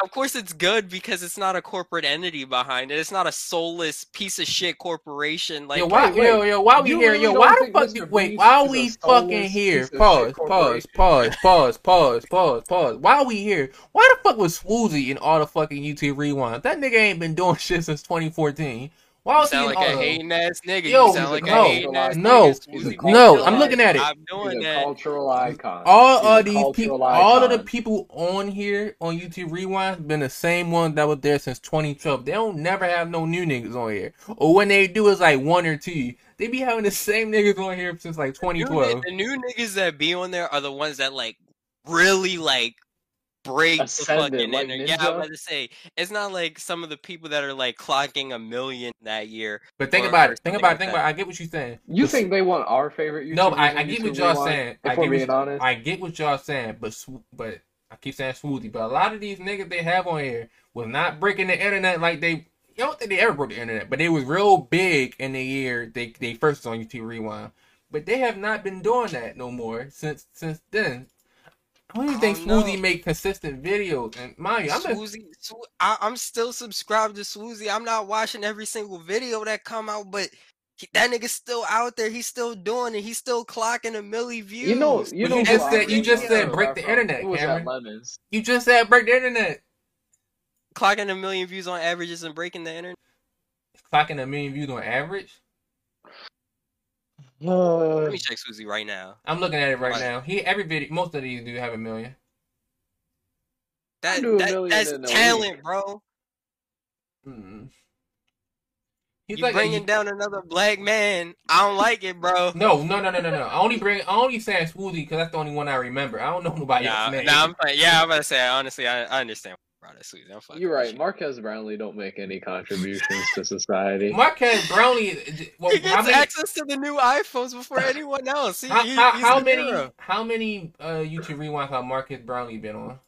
Of course, it's good because it's not a corporate entity behind it. It's not a soulless piece of shit corporation. Like,
yo, why,
wait, wait.
yo, yo, why we here?
really
yo, why the fuck?
Mr.
you- Wait, why
are
we fucking here? Pause, pause, pause, pause, pause, pause, pause. Why are we here? Why the fuck was Swoozie in all the fucking YouTube rewind? That nigga ain't been doing (laughs) shit since 2014. Why
you
was he
sound
in
like a hating ass nigga.
Yo,
you sound like
no,
a hating ass
no,
nigga.
he's a
Swoozie,
no, I'm looking at it.
Stop
He's
doing
a
that.
cultural icon.
All
He's
of these
cultural
people, all of the people on here on YouTube Rewind been the same ones that was there since 2012. They don't never have no new niggas on here, or when they do, it's like one or two. They be having the same niggas on here since like
New ni-
2012.
the new niggas that be on there are the ones that like really like break the fucking
like
internet. Yeah, I'm
Ninja?
about to say it's not like some of the people that are like clocking a million that year.
But think
or-
about it. Think about it. Think about. It. I get what you're saying.
You
But
think they want our favorite YouTubers?
No, I, I get what y'all
Rewind,
saying. I
we're
get
being
what,
honest,
I get what y'all saying, but sw- but I keep saying smoothie. but a lot of these niggas they have on here was not breaking the internet like they. I don't think they ever broke the internet, but they was real big in the year they they first was on YouTube Rewind. But they have not been doing that no more since since then. I don't even think
don't know.
Swoozie make consistent videos. And mind you, I'm just,
Swoozie, Swo- I, I'm still subscribed to Swoozie. I'm not watching every single video that come out, but he, that nigga's still out there. He's still doing it. He's still clocking a milli views.
you know, you know.
you just said- you just said break the internet, Cameron. you just said break the internet.
clocking a million views on average isn't breaking the internet.
Clocking a million views on average.
Let me check Swoozie right now.
I'm looking at it right
Right.
now. He every video, most of these do have a million.
That,
do a
that
million
that's talent,
week.
bro.
Mm. He's
You
like a-
bringing down another black man. I don't like it, bro. (laughs)
no, no, no, no, no, no. I only bring, I only saying Swoozie because that's the only one I remember. I don't know nobody
Nah,
else's name.
nah, I'm. Yeah, I'm gonna say. Honestly, I, I understand. Bro, that's Swoozie. I'm fucking
You're right.
you.
Marques Brownlee don't make any contributions to society. (laughs)
Marques Brownlee. Well,
He
how
gets
many?
access to the new iPhones before (laughs) anyone else. He,
How,
he-
how, how many?
hero.
How many uh, YouTube rewinds have Marcus Brownlee been on?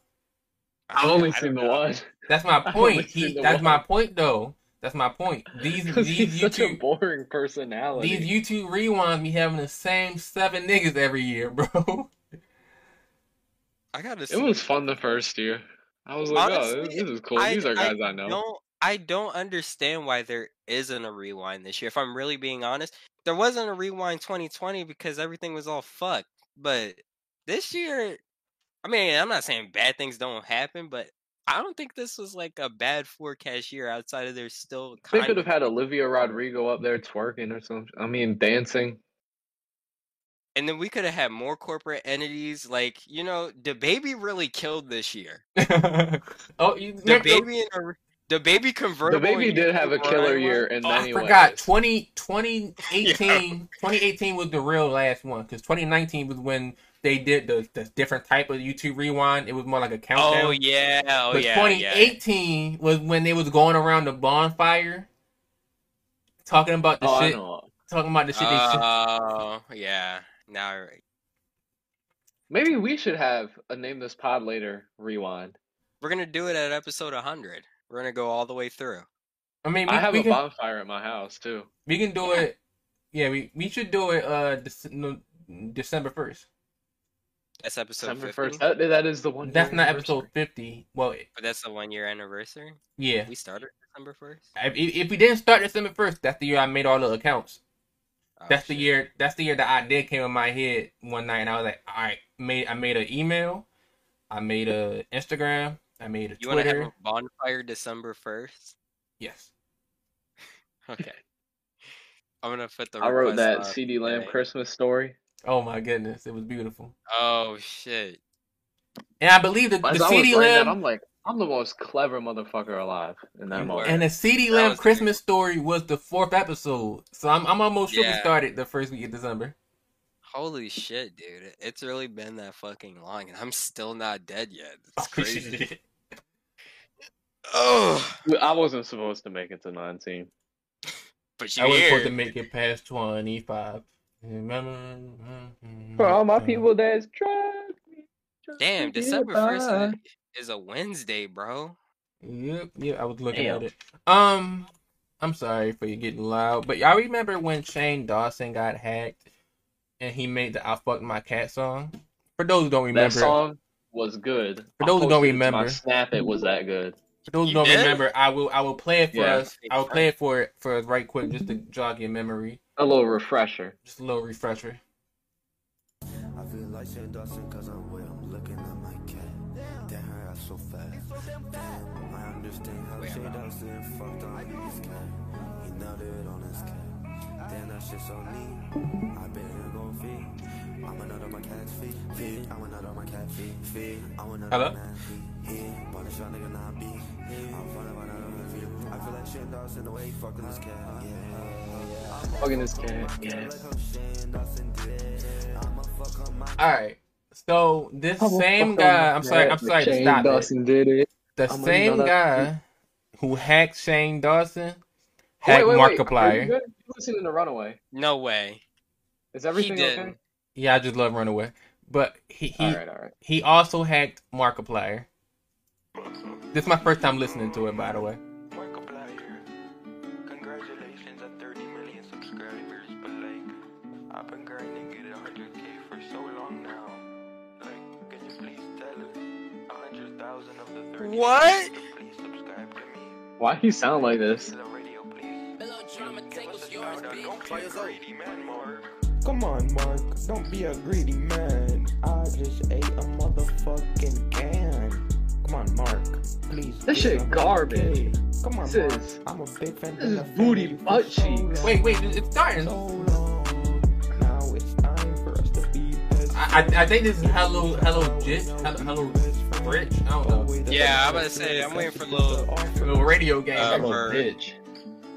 I've only seen the
know.
one.
That's my (laughs) point. He,
seen the
that's my point, though. That's my point. These these
he's such a
YouTube
boring personality.
these YouTube rewinds be having the same seven niggas every year, bro.
I gotta
it was fun the first year. I was like, oh,
Honestly,
this is cool. These are guys I, know.
Don't, I don't understand why there isn't a rewind this year. If I'm really being honest, there wasn't a rewind 2020 because everything was all fucked. But this year, I mean, I'm not saying bad things don't happen, but I don't think this was like a bad forecast year outside of there's still
They could have had Olivia Rodrigo up there twerking or something. I mean, dancing.
And then we could have had more corporate entities like you know the baby really killed this year (laughs)
oh, you
the
remember-
baby and a, the baby
converted.
The
baby did have a killer
Run
year
one-
in
Oh, I forgot.
ways.
20, 2018, (laughs) 2018 was the real last one because 2019 was when they did the, the different type of YouTube rewind. It was more like a oh, countdown.
oh yeah oh
but
yeah yeah
2018 was when they was going around the bonfire, talking about the
Oh, I
shit,
know.
talking about the shit. they should-
oh yeah now.
Maybe we should have a name this pod later rewind.
we're gonna do it at episode 100 we're gonna go all the way through
I mean, we,
I have a
can
bonfire at my house too.
we can do
Yeah.
it. Yeah, we we should do it. Uh, Dec- no, December first.
that's episode
December
50
first. That, that is the one.
That's not episode fifty. Well,
but that's the one year anniversary
yeah.
we started december 1st
If, if we didn't start December first, that's the year I made all the accounts.
Oh,
That's the year. That's the year the idea came in my head one night, and I was like, "All right, made I made an email, I made a Instagram, I made a
you want to have
Twitter.
a bonfire december 1st
Yes, (laughs)
okay i'm gonna put the
I wrote that
up
CD Lamb
today.
Christmas story.
oh my goodness, it was beautiful.
oh shit
And I believe that
As
the CD
writing that,
Lamb
I'm like, I'm the most clever motherfucker alive in that
You
moment.
and the CD
That
Lamb
was the-
Christmas story was the fourth episode, so I'm I'm almost sure we started the first week of December.
Holy shit, dude. It's really been that fucking long and I'm still not dead yet. It's (laughs) crazy. oh,
I wasn't supposed to make it to 19. (laughs)
but you
I was
here.
supposed to make it past twenty five.
For all my people that's tried me.
Damn, December
by.
1st is, is a Wednesday, bro.
Yep, yep. I was looking
Damn.
at it. Um, I'm sorry for you getting loud, but y'all remember when Shane Dawson got hacked and he made the "I Fucked My Cat" song? For those who don't remember, That
song was good.
For those who don't
posted it to
remember.
my Snap, it was that good.
for those who don't
did?
remember, I will I will play it for
Yeah.
us. I will play it for it for us right quick just to jog your memory,
A little refresher.
just a little refresher.
I feel like Shane Dawson cause I'm wet, Damn, her ass so fast. I understand how
Wait,
Shane
hold on.
Dawson fucked on his cat. He nailed it on his cat. Damn, that shit so neat. I better go feed. I'm another my cat's feet. Feed. I'm another my cat feet. Feed. I'm another
Hello?
man feet. Yeah, but it's y'all nigga not be. I'm fun of another feet. I feel like Shane Dawson the way he fucking his cat. Yeah.
Fucking this cat. Yeah.
Like how Shane Dawson did it. I'ma fuck on my
All right. So this same guy, I'm sorry, I'm sorry
Shane
stop it.
Did it.
The
I'm
same guy who hacked Shane Dawson
Wait,
hacked
wait, wait. Are you
Markiplier.
good? You listening to Runaway?
No way.
Is everything
he
okay?
Yeah, I just love Runaway. But he he,
All right, all right.
he also hacked Markiplier. This is my first time listening to it, by the way.
Markiplier. Congratulations on 30 million subscribers, but like, I've been grinding get 100k for so long now.
What?
million to please subscribe to me?
Why do you sound like this?
The radio, please. Give us a shout out. Don't be a greedy man, Mark.
Come on, Mark. Don't be a greedy man. I just ate a motherfucking can. Come on, Mark. Please.
This shit garbage.
cake. Come on,
This
Mark.
is-
I'm a big fan.
this is
of
booty
family
butt cheeks.
long,
Wait, wait, it's starting. I, I, I think this is Hello Hello Jit Hello Hello Rich. I don't know.
Yeah, I'm about to say, I'm waiting for little-
Little radio game.
Uh,
I'm a
for-
bitch.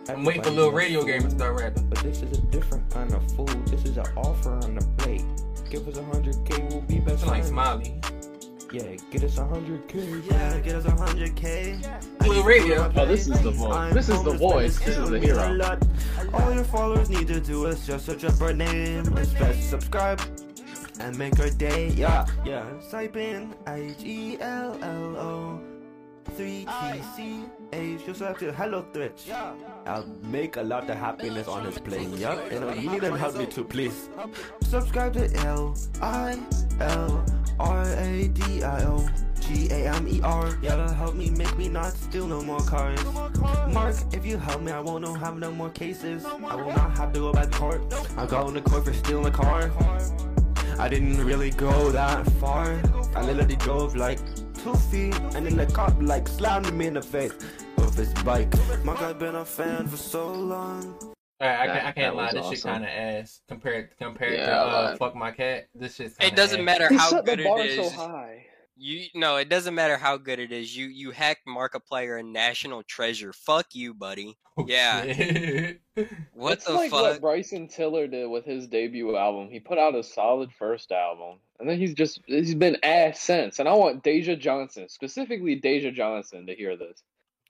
I'm waiting for little radio game to start rapping.
But this is a different kind of food. This is an offer on the plate. Give us a hundred K, we'll be best
Sound like
friends.
Smiley.
Yeah, get us a hundred K.
Yeah, get us a hundred K.
Little radio.
Oh, this is the voice. This is the voice. This is the hero.
All your followers need to do is just search up our name, press subscribe, and make her day. Yeah, yeah. Type in H E L L O. 3TC H, you'll select it. Hello Twitch. I'll make a lot of happiness on his plane. Yup, you know, you need to help me too, please. Subscribe to L I L R A D I O G A M E R. Yeah, help me make me not steal no more cars. Mark, if you help me, I won't have no more cases. I will not have to go back to court. I'll go into court for stealing a car. I didn't really go that far. I literally drove like two feet, and then the cop like slammed me in the face with his bike. My guy been a fan for so long.
Alright, I,
That-
can't, I can't lie.
was
This shit kind of ass compared compared
Yeah,
to uh, fuck my cat. This shit.
It doesn't
ass.
matter
He
how
set the
good
bar
it is.
so high.
You no, it doesn't matter how good it is. You you hacked Markiplier and National Treasure. Fuck you, buddy.
Oh,
Yeah.
shit. (laughs)
What
it's
the
like
fuck?
what Bryson Tiller did with his debut album. He put out a solid first album, and then he's just he's been ass since. And I want Deja Johnson, specifically Deja Johnson, to hear this.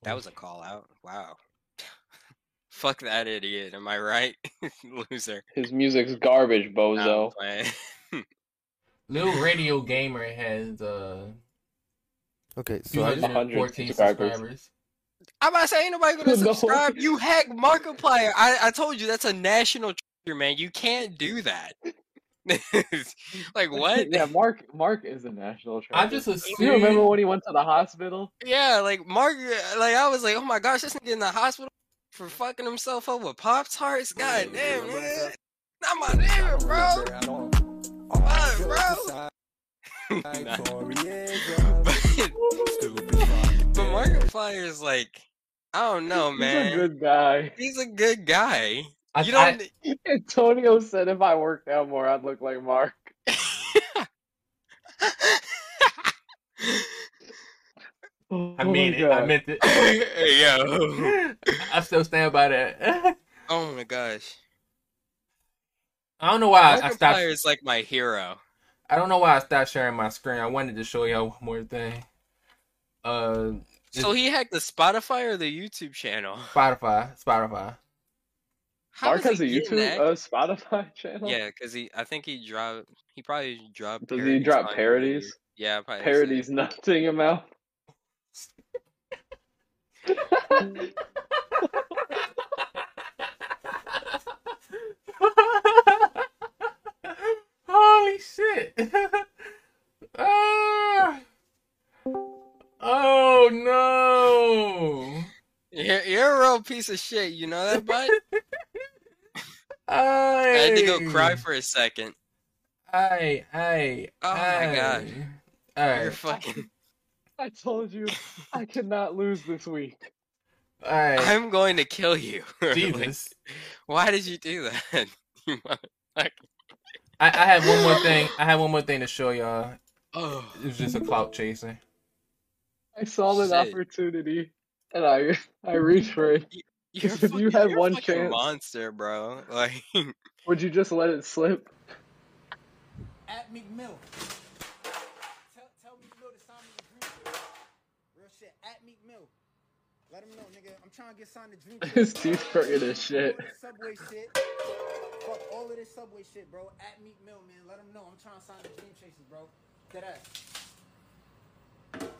That was a call out. Wow. (laughs) Fuck that idiot. Am I right? (laughs) Loser.
His music's garbage,
Nah, I'm
bozo.
Playing.
Lil Radio Gamer has uh
Okay, so
214
subscribers.
subscribers.
I'm about to say, ain't nobody gonna
No.
subscribe. You hack Markiplier. I, I told you that's a national treasure, man. You can't do that. (laughs) like what? (laughs)
yeah, Mark. Mark is a national treasure.
I just
Do
assumed.
you remember when he went to the hospital?
Yeah, like Mark. Like I was like, oh my gosh, this nigga in the hospital for fucking himself up with Pop Tarts. God damn, man. Not my nigga, bro. Fuck, bro. (laughs) Nah. but, (laughs) but Markiplier is like, I don't know, man.
He's a good guy.
He's a good guy.
I,
You
I-
don't. (laughs)
Antonio said if I worked out more, I'd look like Mark. Oh
I
my
mean it. I
God.
meant it.
Yo.
I still stand by that.
Oh my gosh.
I don't know why I, I stopped.
Markiplier is like my hero.
I don't know why I stopped sharing my screen. I wanted to show y'all one more thing. Uh,
So he hacked the Spotify or the YouTube channel?
Spotify, Spotify.
How
Mark has a YouTube,
that?
uh, Spotify (laughs) channel.
Yeah, because he, I think he dropped. He probably dropped.
Does he
parodies
drop parodies?
YouTube. Yeah, probably. so.
Parodies nothing in your mouth.
Holy shit! (laughs) Ah. oh no!
You're, you're a real piece of shit. You know that, bud? (laughs) I
I
had to go cry for a second.
Hey, hey.
Oh my God.
All
You're fucking.
I told you I cannot lose this week.
all right.
I'm going to kill you. (laughs) Like, why did you do that? You motherfucker.
I, I have one more thing. I have one more thing to show y'all.
Oh.
It's just a clout chasing.
I saw an
Shit.
opportunity and I I reached for it.
You're,
If you
fucking-
had
you're
one chance-
monster, bro. Like, (laughs)
Would you just let it slip?
At Meek Mill. Tell, tell Meek Mill to sign me the dream Real shit. At Meek Mill. Let him know, nigga. I'm trying to get signed to dream
His teeth crooked as shit.
This Subway shit. Fuck all of this subway shit, bro. At Meek Mill, man. Let him know. I'm trying to sign the dream chasers, bro. Dead ass.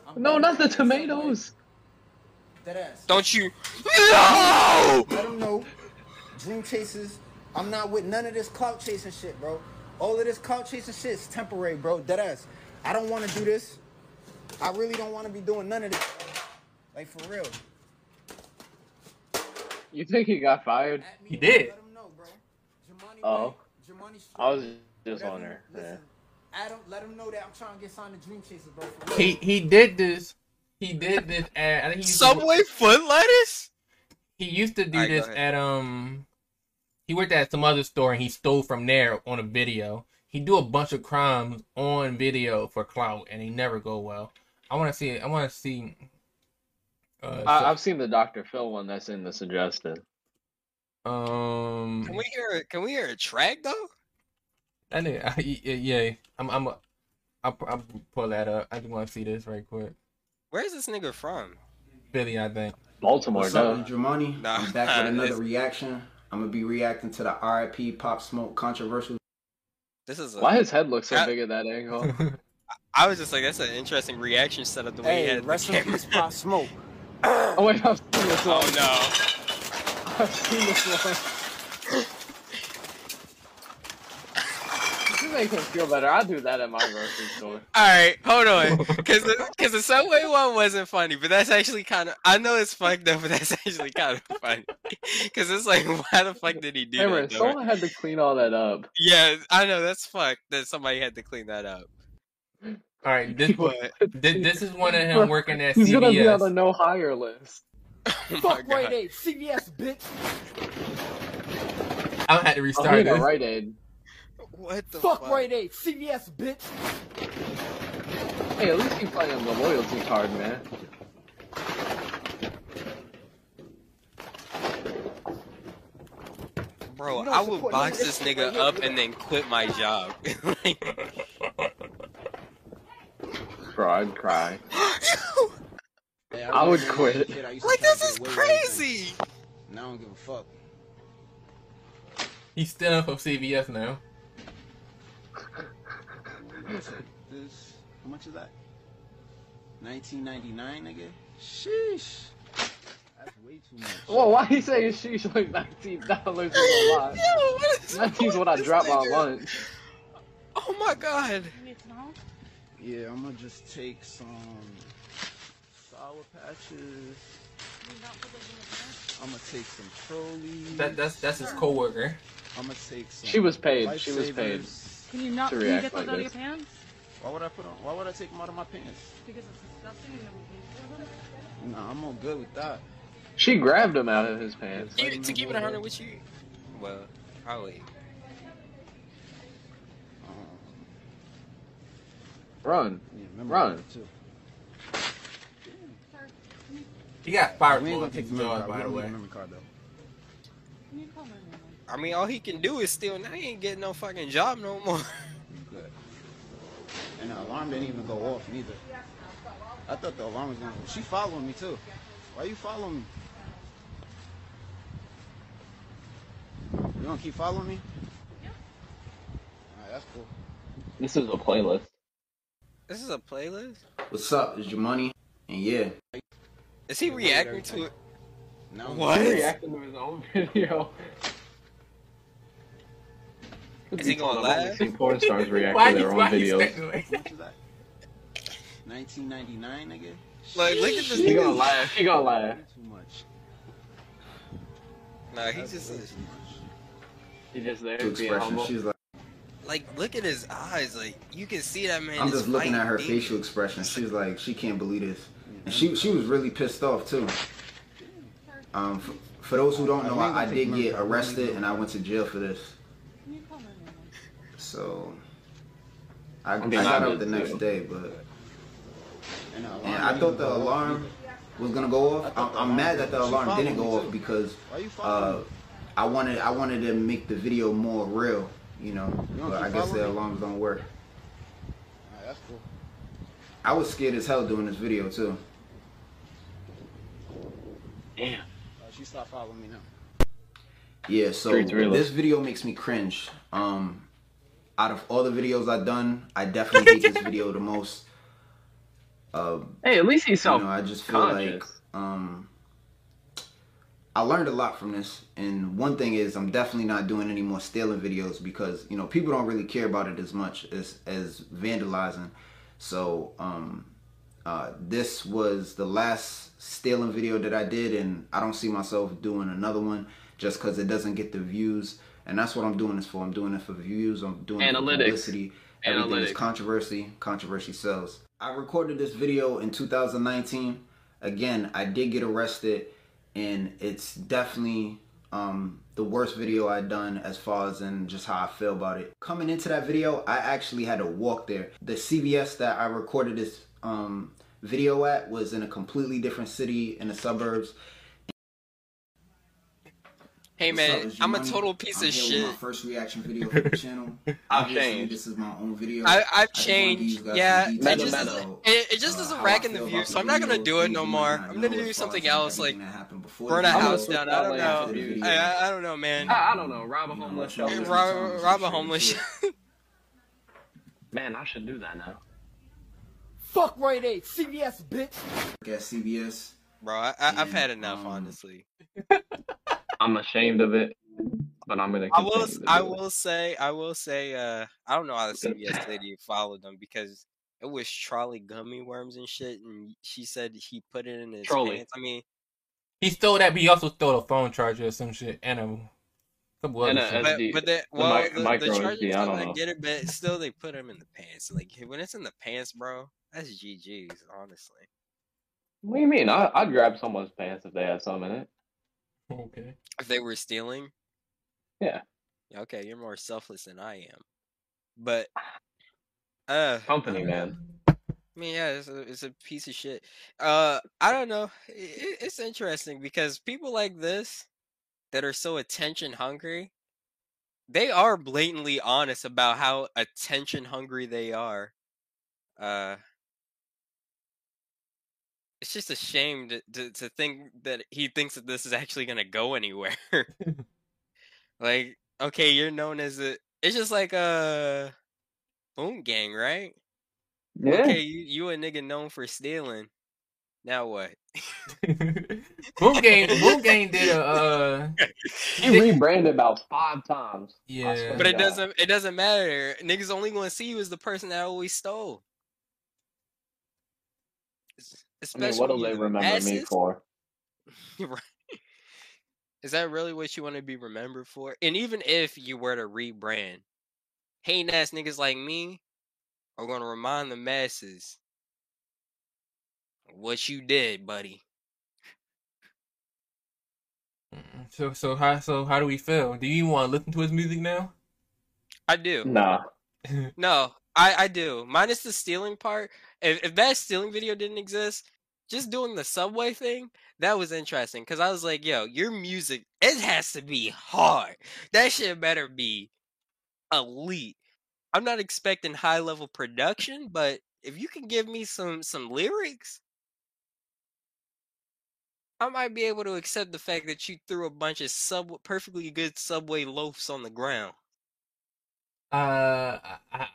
I'm
No, not the tomatoes.
Dead ass.
don't you? No!
Let him know. Dream chasers. I'm not with none of this clout chasing shit, bro. All of this clout chasing shit is temporary, bro. Dead ass. I don't want to do this. I really don't want to be doing none of this. Like for real.
You think he got fired?
He
Mill,
did.
Let him know, bro. Jamani
Oh.
White, Jamani
I was just
whatever
on there.
Listen,
Yeah.
Adam, let him know that I'm trying to get signed to Dream Chasers, bro.
He he did this. He did this at. I think he used to-
Subway foot lettuce?
he used to do
Alright, go
this at um. He worked at some other store and he stole from there on a video. He do a bunch of crimes on video for clout and they never go well. I want to see. I want to see. Uh,
I, I've seen the Dr. Phil one that's in the suggested.
So- um.
Can we hear? it? Can we hear a track though?
I think, I, yeah, yeah. I'm. I'm. A, I'll, I'll pull that up. I just want to see this right quick.
Where's this nigga from?
Philly, I think.
Baltimore,
What's up,
no.
I'm
Nah,
I'm back with (laughs) another
it's-
reaction. I'm gonna be reacting to the RIP Pop Smoke controversial.
This is. A,
Why his head looks so
I-
big at that angle? (laughs)
I was just like, that's an interesting reaction setup. The way he
Hey,
had the
rest in
camera.
peace, Pop Smoke. (laughs)
oh wait, I've seen this.
Oh no!
I've seen this one. To make him feel better, I do that at my grocery store.
All right, hold on, because the, cause the subway one wasn't funny, but that's actually kind of. I know it's fucked up, but that's actually kind of funny. Because it's like, why the fuck did he do
Cameron,
that? though?
someone had to clean all that up.
Yeah, I know that's fucked that somebody had to clean that up.
All right, this (laughs)
What?
this, this is one of him working at
He's gonna be on the no hire list.
Oh my
Fuck Rite. Aid, CVS, bitch.
I had to
Oh,
restart
he got. Rite Aid.
What the
Fuck
fuck?
Rite Aid, CVS, bitch.
Hey, at least he's playing the loyalty card, man.
Bro,
You
I would box this
of
nigga
right
up
nigga.
and then quit my job. (laughs) (laughs)
Bro, I'd cry. (laughs) I would quit.
like this is crazy.
And I don't give a fuck.
He's stealing from CVS now.
This, how much is that? 1999, nigga. Sheesh. That's way too much.
Whoa, why he saying sheesh like nineteen dollars (laughs) is a lot? Nineteen's what I drop my lunch.
Oh my god.
Yeah, I'm gonna just take some sour patches. I'm gonna take some trolleys.
That that's that's his coworker.
I'm gonna take some.
She was paid. She was paid.
Can you not
To
can you
react
get those
like
out of your
this.
pants?
Why would I put on? Why would I take them out of my pants?
Because it's disgusting and nobody
Nah, I'm all good with that.
She grabbed him out of his pants.
You, to keep it 100 with you. Well, probably.
Um,
Run.
yeah, remember
Run.
that, too.
He got fired
We ain't gonna take the memory
job,
card. We
by the way.
memory card though.
Can you call my mom?
I mean, all he can do is steal. Now he ain't getting no fucking job no more. (laughs)
Good. And the alarm didn't even go off neither. I thought the alarm was gonna. She following me too. Why you following me? You gonna keep following me?
Yeah.
Alright, that's cool.
This is a playlist.
This is a playlist.
What's up? Is your money? And yeah,
Is he reacting to it?
Now
What?
He reacting to his own (laughs) video.
Is he gonna
I've only
laugh?
seen porn stars react (laughs)
Why
to their own
why you
videos.
standing like
How much is that? 1999, nigga.
Like, look at this
He gonna laugh. He gonna laugh.
Too much.
Nah, he's
That's
just
too much.
He just there
to
being humble.
She's like,
like, look at his eyes. Like, you can see that man.
I'm just looking at her
demons.
facial expression. She's like, she can't believe this, and she she was really pissed off too. Um, for, for those who don't know, I, I did get arrested and I went to jail for this.
Can you call my mom?
So I, I got up the next day, but
And, the alarm
and I thought the alarm was gonna go off. I'm, I'm mad that the alarm didn't go off because
Why you following
uh. I wanted I wanted to make the video more real, you know. But I guess the alarms don't work.
That's cool.
I was scared as hell doing this video too.
Damn.
Uh, she stopped following me now.
Yeah, so
Streets realist.
this video makes me cringe. Um, out of all the videos I've done, I definitely hate this video the most. (laughs) Uh,
Hey, at least he's
you
self
know, I just feel like um, I learned a lot from this. And one thing is, I'm definitely not doing any more stealing videos because you know people don't really care about it as much as as vandalizing. So um, uh, this was the last stealing video that I did, and I don't see myself doing another one just because it doesn't get the views. And that's what I'm doing this for. I'm doing it for views. I'm doing it for
Analytics.
publicity. Everything is controversy. Controversy sells. I recorded this video in 2019. Again, I did get arrested, and it's definitely um, the worst video I've done as far as in just how I feel about it. Coming into that video, I actually had to walk there. The CVS that I recorded this um, video at was in a completely different city in the suburbs.
Hey
What's up,
man, I'm a total piece
I'm
of
here with
shit.
My first reaction video (laughs) for the channel.
I've
Obviously,
changed.
this is my own video.
I, I've
just
changed.
you guys
Yeah, it just
Meta,
doesn't,
about,
it, it just
uh,
doesn't rack in the
feel
views, so I'm not gonna do it no more. I'm gonna do something else, like
everything that happened before
burn
the
a
I'm
video.
gonna
house down. I don't know.
after the video.
I, I, I don't know, man.
I, I don't know. Rob a homeless shelter.
Rob, rob a homeless. (laughs) (laughs)
Man, I should do that now.
Fuck Rite Aid, CVS, bitch.
At CVS.
Bro, I, I, I've had enough,
um,
honestly.
I'm ashamed of it, but I'm gonna.
I will.
to
I
do it.
will say. I will say. Uh, I don't know how the CVS (laughs) lady followed them because it was Trolli gummy worms and shit, and she said he put it in his
Trolli.
pants. I mean,
He stole that, but he also stole a phone charger or some shit and a Couple
And a
shit.
But
SD
but the
the
well
mi-
the,
micro
the
SD,
Chargers
I
still
don't
I get it, but still they put them in the pants. Like when it's in the pants, bro, that's GG's. Honestly,
What do you mean? I, I'd grab someone's pants if they had some in it.
Okay.
if they were stealing,
Yeah.
yeah, okay, you're more selfless than I am. But uh,
Company, man.
I mean, yeah, it's a, it's a piece of shit. Uh, I don't know. It, it's interesting because people like this that are so attention hungry, they are blatantly honest about how attention hungry they are. Uh, it's just a shame to, to, to think that he thinks that this is actually gonna go anywhere. (laughs) (laughs) like, okay, you're known as a. It's just like a boom gang, right?
Yeah.
Okay, you you a nigga known for stealing. Now what? (laughs)
Boom gang, Boom gang did a. Uh,
He rebranded about five times.
Yeah.
But it
God.
doesn't it doesn't matter. Niggas only gonna see you as the person that always stole. Es-
I mean, what'll they
you're the
remember me for? (laughs)
right. Is that really what you want to be remembered for? And even if you were to rebrand, hating ass niggas like me are gonna remind the masses what you did, buddy.
Mm, so so how so how do we feel? Do you want to listen to his music now?
I do.
Nah. (laughs)
No, I I do. Minus the stealing part. If if that stealing video didn't exist, just doing the subway thing, that was interesting. Cause I was like, yo, your music, it has to be hard. That shit better be elite. I'm not expecting high level production, but if you can give me some some lyrics, I might be able to accept the fact that you threw a bunch of sub perfectly good subway loafs on the ground.
Uh, I,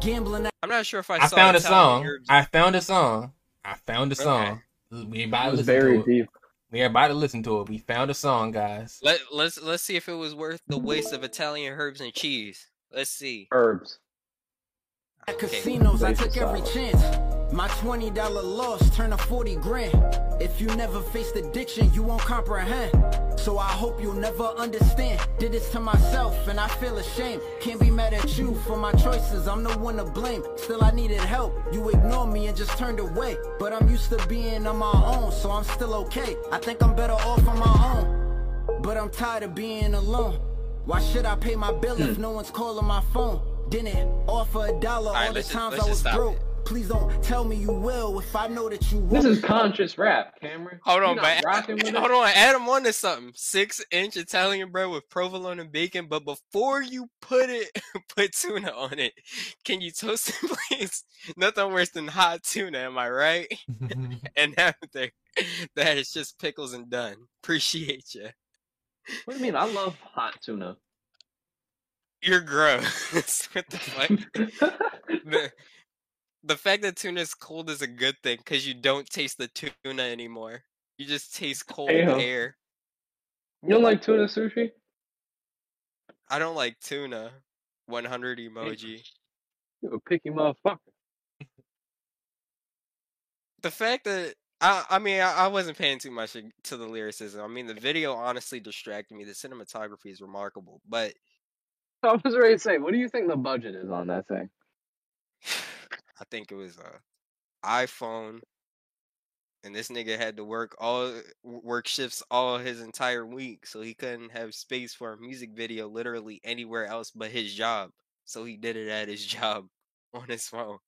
Gambling.
I'm not sure if I,
I
saw
found a song. I found a song. I found a
Okay.
song. We about
It
to listen
very
to it.
deep.
We are about to listen to it. We found a song, guys.
Let let's let's see if it was worth the waste of Italian herbs and cheese. Let's see.
Herbs.
At
Okay.
casinos, I
Basic
took every chance. My $20 loss turned to 40 grand. If you never faced addiction, you won't comprehend. So I hope you'll never understand. Did this to myself and I feel ashamed. Can't be mad at you for my choices. I'm the one to blame. Still, I needed help. You ignored me and just turned away. But I'm used to being on my own, so I'm still okay. I think I'm better off on my own. But I'm tired of being alone. Why should I pay my bill if no one's calling my phone? Didn't offer a dollar all the times I was broke.
it.
Please don't tell me you will if I know that you
This
won't.
is conscious rap, Cameron.
Hold on,
not
but
rocking (laughs)
hold on, add them on to something. Six inch Italian bread with provolone and bacon, but before you put it, (laughs) put tuna on it. Can you toast it, (laughs) please? Nothing worse than hot tuna, am I right? and after that, it's just pickles and done. Appreciate you.
What do you mean? I love hot tuna.
You're gross. what the fuck? the, the fact that tuna is cold is a good thing because you don't taste the tuna anymore. You just taste cold
Damn.
air.
You don't like tuna sushi?
I don't like tuna. 100 emoji.
You a picky motherfucker.
The fact that I, I mean, I, I wasn't paying too much to the lyricism. I mean, the video honestly distracted me. The cinematography is remarkable, but (laughs)
I was ready to say, what do you think the budget is on that thing?
I think it was a iPhone, and this nigga had to work all uh, work shifts all his entire week, so he couldn't have space for a music video literally anywhere else but his job. So he did it at his (laughs) job on his phone.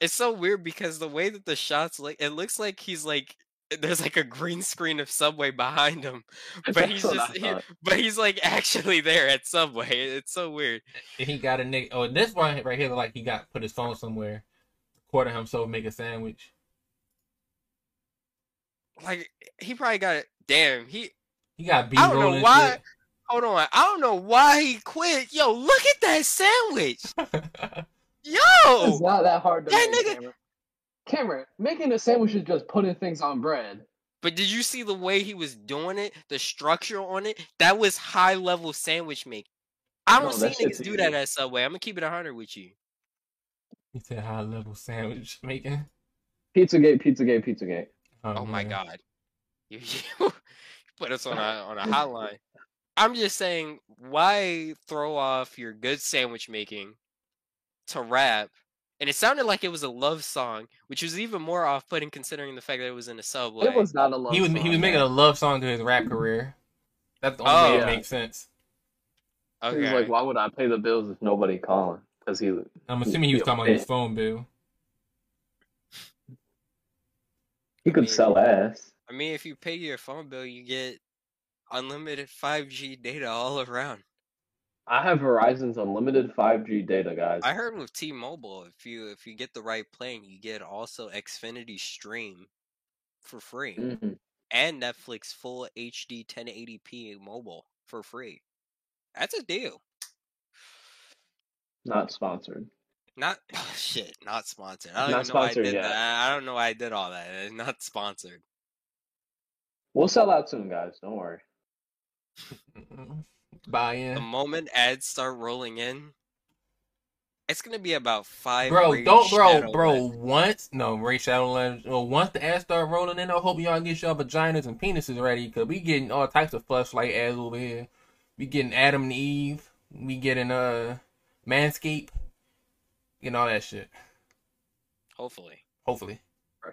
It's so weird because the way that the shots like it looks like he's like there's like a green screen of Subway behind him, (laughs) but
That's
he's just he, but he's like actually there at Subway. It's so weird.
He got a nigga. Oh, this one right here like he got put his phone somewhere, recording himself make a sandwich.
Like he probably got it. Damn, he
He got beat.
I don't know why. Hold on, I don't know why he quit. Yo, look at that sandwich. (laughs) Yo,
It's not that hard to
that
make,
nigga-.
Cameron, making a sandwich is just putting things on bread.
but did you see the way he was doing it? The structure on it? That was high level sandwich making. I don't
No,
see
that
niggas do that at Subway. I'm gonna keep it hundred with you.
he said high level sandwich (laughs) making.
Pizzagate, Pizzagate, Pizzagate.
Oh, oh
my
god, (laughs) you, you put us on a on a hotline. I'm just saying, why throw off your good sandwich making to rap? And it sounded like it was a love song, which was even more off-putting considering the fact that it was in a subway.
It was not a love
He was
song,
he was making
man.
a love song to his rap career. That's the only
Oh.
way it
oh.
makes sense.
He was
okay.
like, why would I pay the bills if nobody calling? Because he.
I'm assuming he was talking about his phone bill.
He could
mean-
sell ass.
I mean, if you pay your phone bill, you get unlimited 5G data all around.
I have Verizon's unlimited 5G data, guys.
I heard with T-Mobile, if you if you get the right plan, you get also Xfinity Stream for free
Mhm.
and Netflix full HD 1080p mobile for free. That's a deal.
Not sponsored.
Not (laughs) shit, not sponsored. I don't
Not
even know why I
sponsored
did
yet.
that. I don't know why I did all that. It's not sponsored.
We'll sell out soon, guys. Don't worry. (laughs)
Buy in.
The moment ads start rolling in, it's gonna be about five.
Bro, don't bro, bro. Once no Raid Shadow Legends. Well, once the ads start rolling in, I hope y'all get y'all vaginas and penises ready, cause we getting all types of flashlight ads over here. We getting Adam and Eve. We getting uh Manscape. Getting all that shit.
Hopefully,
Hopefully.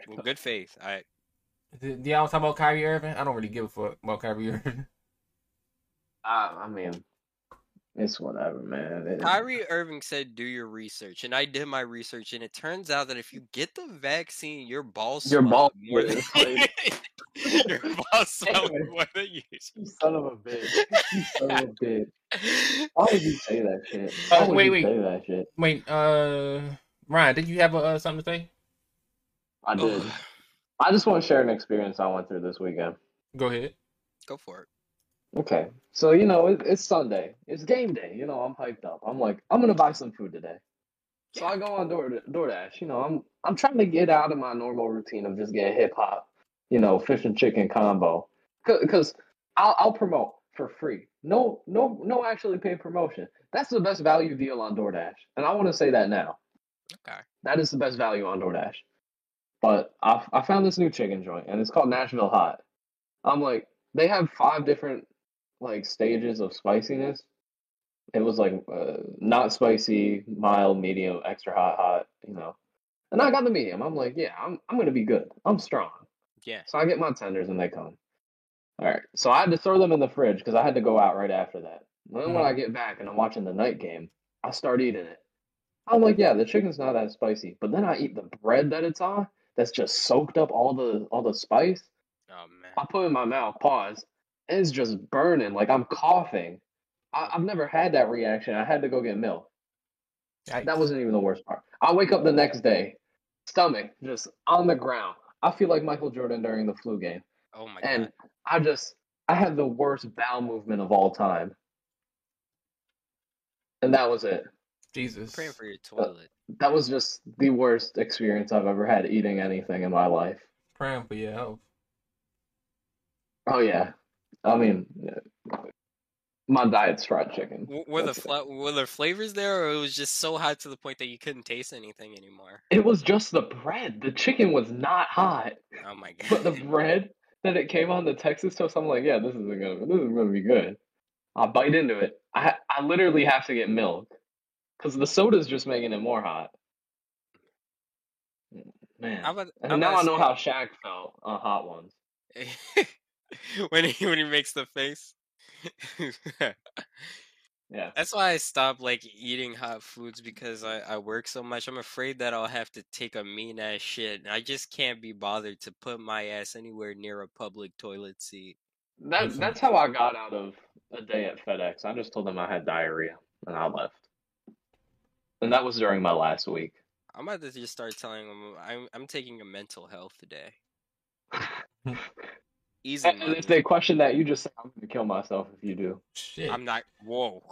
with good faith. I
do y'all talk about Kyrie Irving? I don't really give a fuck about Kyrie Irving. (laughs)
I, I mean, it's whatever, man. It-
Kyrie Irving said, "Do your research," and I did my research, and it turns out that if you get the vaccine, your balls
Your
swell
balls
more
get
than your balls swell
Anyway.
more than usual. (laughs) (laughs) (laughs)
You son of a bitch. You son of a bitch. Why would you say that shit?
Uh,
Why would
wait, wait.
say that shit?
Wait, uh, Ryan, did you have uh, something to say?
I did. I just want to share an experience I went through this weekend.
Go ahead.
Go for it.
Okay, so you know it, it's Sunday, it's game day. You know I'm hyped up. I'm like I'm gonna buy some food today. So I go on Door DoorDash. You know I'm I'm trying to get out of my normal routine of just getting hip hop, you know, fish and chicken combo, because I'll I'll promote for free. No no no actually paid promotion. That's the best value deal on DoorDash, and I want to say that now.
Okay.
That is the best value on DoorDash. But I I found this new chicken joint, and it's called Nashville Hot. I'm like, they have five different like stages of spiciness. It was like uh, not spicy, mild, medium, extra hot, hot, you know. And I got the medium. I'm like, yeah, I'm I'm gonna be good. I'm strong.
Yeah.
So I get my tenders and they come. All right. So I had to throw them in the fridge because I had to go out right after that. And then when I get back and I'm watching the night game, I start eating it. I'm like, yeah, the chicken's not that spicy. But then I eat the bread that it's on that's just soaked up all the all the spice.
Oh man.
I put it in my mouth, pause, it's just burning, like I'm coughing. I, I've never had that reaction. I had to go get milk. That wasn't even the worst part. I wake up the next day, stomach just on the ground. I feel like Michael Jordan during the flu game.
Oh my
and
god.
I just I had the worst bowel movement of all time. And that was it.
Jesus.
Praying for your uh, toilet.
That was just the worst experience I've ever had eating anything in my life.
Praying for your health.
Oh yeah. I mean, my diet's fried chicken.
W- Were the
That's
fla- were there flavors there, or it was just so hot to the point that you couldn't taste anything anymore?
It was just the bread. The chicken was not hot,
Oh my god. (laughs)
but the bread that it came on the Texas toast, I'm like, yeah, this isn't gonna, this is gonna be good. I bite into it. I, I literally have to get milk because the soda's just making it more hot. Mm, man,
I'm about-
and now I know how Shaq felt on hot ones. (laughs) (laughs) (laughs)
when he when he makes the face. (laughs)
Yeah.
That's why I stopped like eating hot foods because I, I work so much. I'm afraid that I'll have to take a mean ass shit. I just can't be bothered to put my ass anywhere near a public toilet seat.
That that's how I got out of a day at FedEx. I just told them I had diarrhea and I left. And that was during my last week.
I'm about to just start telling them I'm I'm taking a mental health day. (laughs) Easy
And, and if they question that, you just say, I'm going to kill myself if you do.
Shit.
I'm not. Whoa.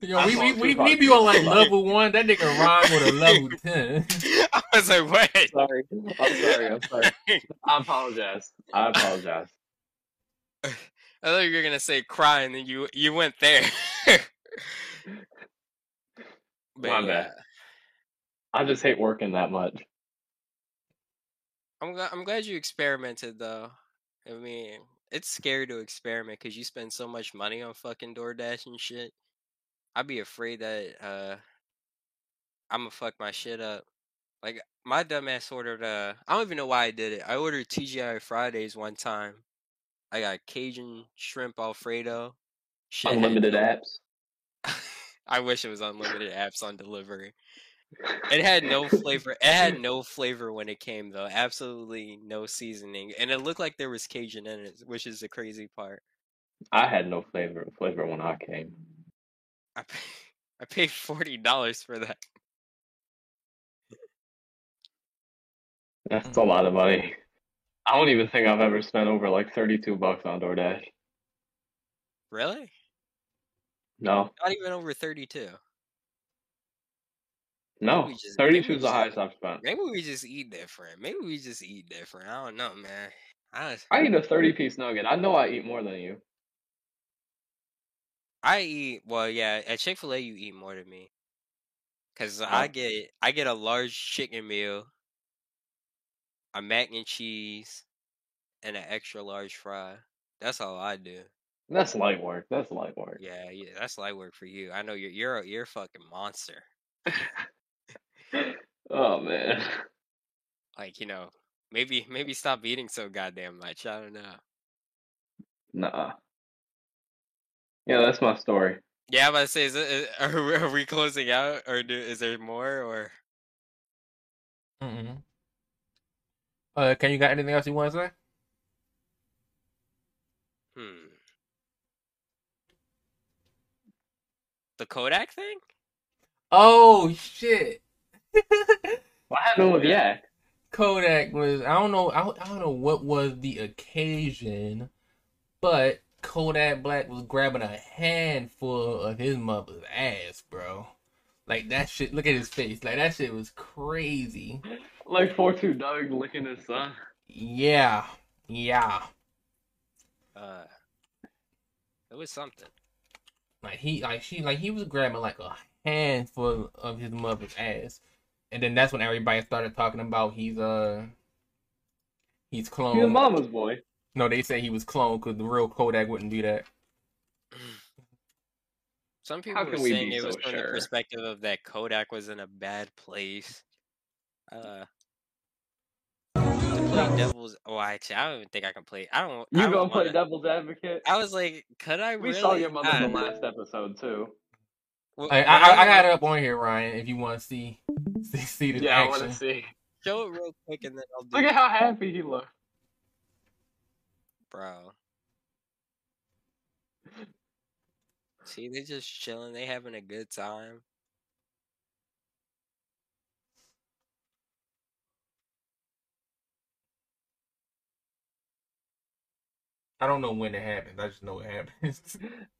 Yo, we, we, we, we be on like level one. That nigga rhyme with a level (laughs) ten.
I was like, wait.
Sorry. I'm sorry. I'm sorry. (laughs) I apologize. I apologize. (laughs)
I thought you were gonna say cry, and then you you went there. but
My
yeah,
bad. I just hate working that much.
I'm glad. I'm glad you experimented though. I mean, it's scary to experiment because you spend so much money on fucking DoorDash and shit. I'd be afraid that uh, I'm gonna fuck my shit up. Like my dumbass ordered. Uh, I don't even know why I did it. I ordered TGI Fridays one time. I got Cajun shrimp Alfredo. Shit
Unlimited apps. (laughs)
I wish it was unlimited apps on delivery. It had no (laughs) flavor. It had no flavor when it came though. Absolutely no seasoning, and it looked like there was Cajun in it, which is the crazy part.
I had no flavor flavor when I came.
I pay, (laughs) I paid forty dollars for that.
That's a mm. lot of money. I don't even think I've ever spent over like thirty-two bucks on DoorDash.
Really?
No,
Not even over thirty-two.
No,
we just-
thirty-two is the highest I've spent.
Maybe we just eat different. Maybe we just eat different. I don't know, man. I just-
I eat a thirty-piece nugget. I know I eat more than you.
I eat well, yeah. At Chick Fil A, you eat more than me, cause oh. I
Oh.
get I get a large chicken meal, a mac and cheese, and an extra large fry. That's all I do.
That's light work. That's light work.
Yeah, yeah, that's light work for you. I know you're you're a, you're a fucking monster. (laughs)
Oh man. (laughs)
Like you know, maybe maybe stop eating so goddamn much. I don't know.
Nah. Yeah, that's my story.
Yeah, but to say, is it, is- (laughs) are, we- are we closing out, or do, is there more, or
Mm-mm. Uh, can you got anything else you want to say?
hmm? The Kodak thing?
Oh shit!
What happened with Yak?
Kodak was I don't know I don't, I don't know what was the occasion, but Kodak Black was grabbing a handful of his mother's ass, bro. Like that shit. Look at his face. Like that shit was crazy.
Like four two Doug licking his son.
Yeah, yeah.
Uh, it was something.
Like he, like she, like he was grabbing like a handful of his mother's ass, and then that's when everybody started talking about he's uh he's cloned.
He's mama's boy.
No, they say he was cloned because the real Kodak wouldn't do that. (clears throat)
Some people were
we
saying
be
it was
so
from the perspective of that Kodak was in a bad place. Uh, to play (laughs) devil's. Oh, actually, I don't even think I can play. I don't. I
You
don't
gonna play
wanna-
devil's advocate?
I was like, could I
We
really?
saw your mother in the last episode too.
Wh-
I, I, I got it up on here, Ryan. If you want to see, (laughs) see, see the
Yeah, I want to see.
Show it real quick and then I'll do.
Look at how happy he looked.
Bro. See, they're just chilling. They having a good time.
I don't know when it happens. I just know it happens. (laughs)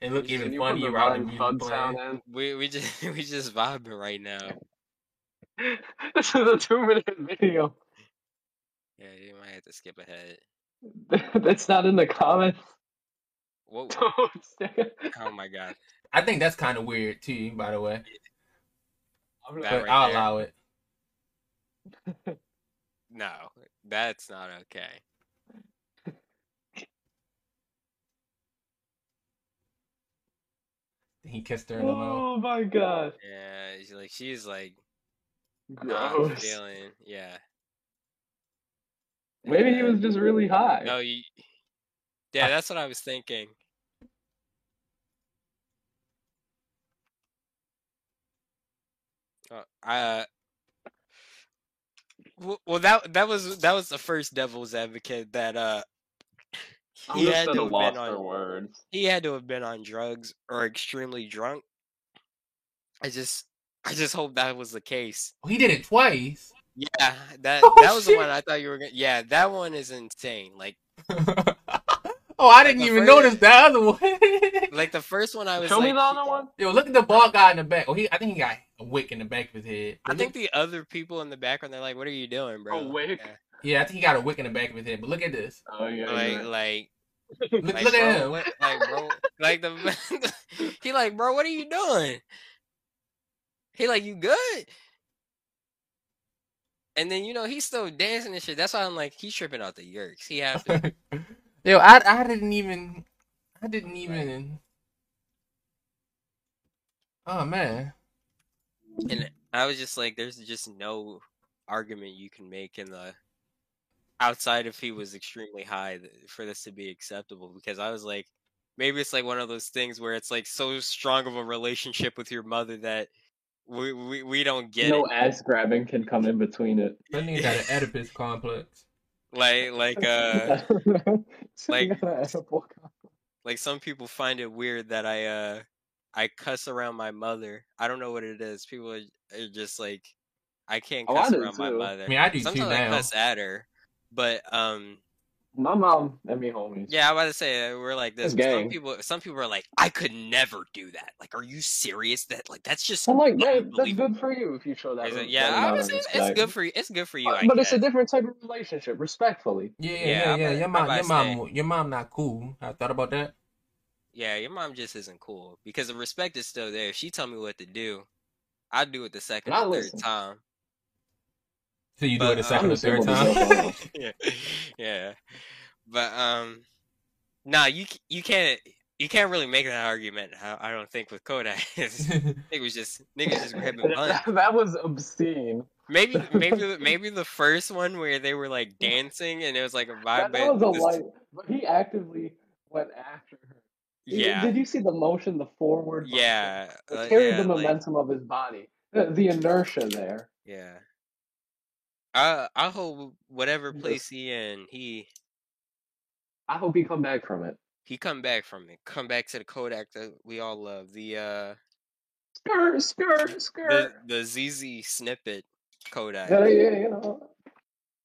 it look even
you put the
funnier while the
Ryan
music playing.
sound?
We we just (laughs) we just vibing right now. (laughs)
this is a two-minute video.
Yeah, you might have to skip ahead. (laughs)
That's not in the comments.
Whoa! Oh my god!
I think that's kind of weird too. By the way,
I'm
That
but
right
I'll
there.
allow it.
No, that's not okay.
He kissed her in the mouth.
Oh my god.
Yeah, she's like she's like
Gross.
feeling. Yeah. (laughs)
Maybe he was just really high.
No, you. Yeah, that's what I was thinking. Uh, uh, well, that that was that was the first Devil's Advocate that uh
I'm
he
just
had to have been on
words.
he had to have been on drugs or extremely drunk. I just I just hope that was the case.
Oh, he did it twice.
Yeah, that (laughs)
Oh,
that was the one I thought you were gonna. Yeah, that one is insane. Like (laughs)
oh, I didn't
the
even
first-
notice the other one.
like the first one I was
Show
like,
me the other one.
Yo, look at the bald guy in the back. Oh, he, I think he got a wick in the back of his head.
I
But
think the other people in the background they're like, "What are you doing, bro?"
A wick?
Yeah.
Yeah, I think he got a wick in the back of his head. But look at this.
Oh yeah.
Like,
yeah.
like, (laughs)
Look,
like,
look
bro,
at him.
What, like, bro, like the (laughs) he like, bro, what are you doing? He like, you good? and then you know he's still dancing and shit. That's why I'm like, he's tripping out the yerks. He have to. (laughs)
Yo, I I didn't even I didn't even. Oh man.
and I was just like, there's just no argument you can make in the outside if he was extremely high for this to be acceptable. Because I was like, maybe it's like one of those things where it's like so strong of a relationship with your mother that we we, we don't get
no
it.
ass grabbing can come in between it.
That nigga got an Oedipus complex. (laughs)
Like like uh (laughs) like
like
like some people find it weird that I uh I cuss around my mother. I don't know what it is. People are, are just like I can't cuss
do
around my mother.
I mean, I do too
Sometimes I
now.
cuss at her, but um
my mom and me homies.
yeah, I was about to say uh, we're like this.
It's
Some
gang.
people some people are like, I could never do that. Like, are you serious? That like that's just
I'm like, that, that's good for you if you show that.
Is it-
that
yeah,
amount of
obviously it's good for you. It's good for you.
But,
I
but it's a different type of relationship, respectfully.
Yeah, yeah,
Yeah,
yeah, yeah.
about-
Your
I'm
mom, your
to
mom, your mom not cool. I thought about that.
Yeah, your mom just isn't cool because the respect is still there. She tell me what to do, I'd do it the second
And I
or third time.
So you do
But,
it a
uh,
second
I'm
or third
saying what the
time. (laughs)
yeah, yeah. But um, nah, you you can't you can't really make that argument. I, I don't think with Kodak. (laughs) it (laughs) was just niggas just grabbing buns.
that, that was obscene.
Maybe maybe maybe the first one where they were like dancing and it was like a vibe.
That, that was a
this-
light, but he actively went after her. Did you-
Yeah,
Did you see the motion, the forward? motion?
yeah,
It
uh,
carried
yeah,
the
like-
momentum of his body, the, the inertia there.
yeah. I I hope whatever place he in, he
I hope he come back from it.
he come back from it. Come back to the Kodak that we all love. The uh
Skirt, skirt, skirt.
the ZZ snippet Kodak.
Yeah, yeah, you know.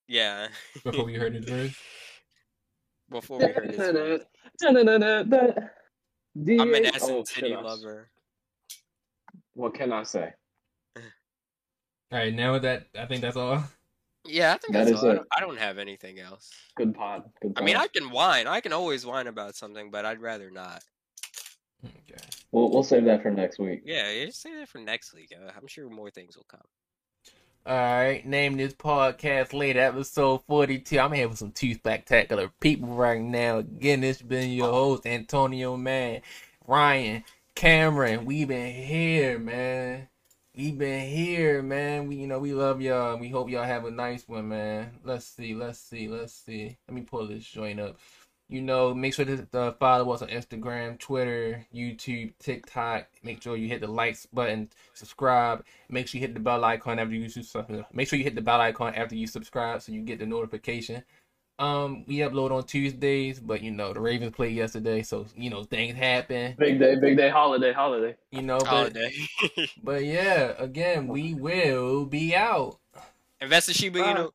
Yeah. (laughs) (laughs)
Before we heard his verse.
Before we heard his I'm an (laughs)
DA
ass
oh,
and titty lover.
What can I say?
All right, now with that, I think that's all.
Yeah, I think
That
that's
is
all. I
it.
don't, I don't have anything else.
Good pod. Good
I mean, I can whine. I can always whine about something, but I'd rather not.
Okay.
We'll we'll save that for next week.
Yeah, you save that for next week. Uh, I'm sure more things will come.
All right, name this podcast later, episode 42. I'm here with some two spectacular people right now. Again, this has been your host, Antonio Man, Ryan, Cameron. We've been here, man. We been here, man. We, you know, we love y'all. We hope y'all have a nice one, man. Let's see, let's see, let's see. Let me pull this joint up. You know, make sure to uh, follow us on Instagram, Twitter, YouTube, TikTok. Make sure you hit the likes button, subscribe. Make sure you hit the bell icon after you subscribe. Make sure you hit the bell icon after you subscribe so you get the notification. Um, we upload on Tuesdays, but you know the Ravens played yesterday, so you know things happen.
Big day, big day, holiday, holiday.
You know, but
Holiday. (laughs)
but yeah, again, we will be out.
Invest in Shiba
Bye.
Inu.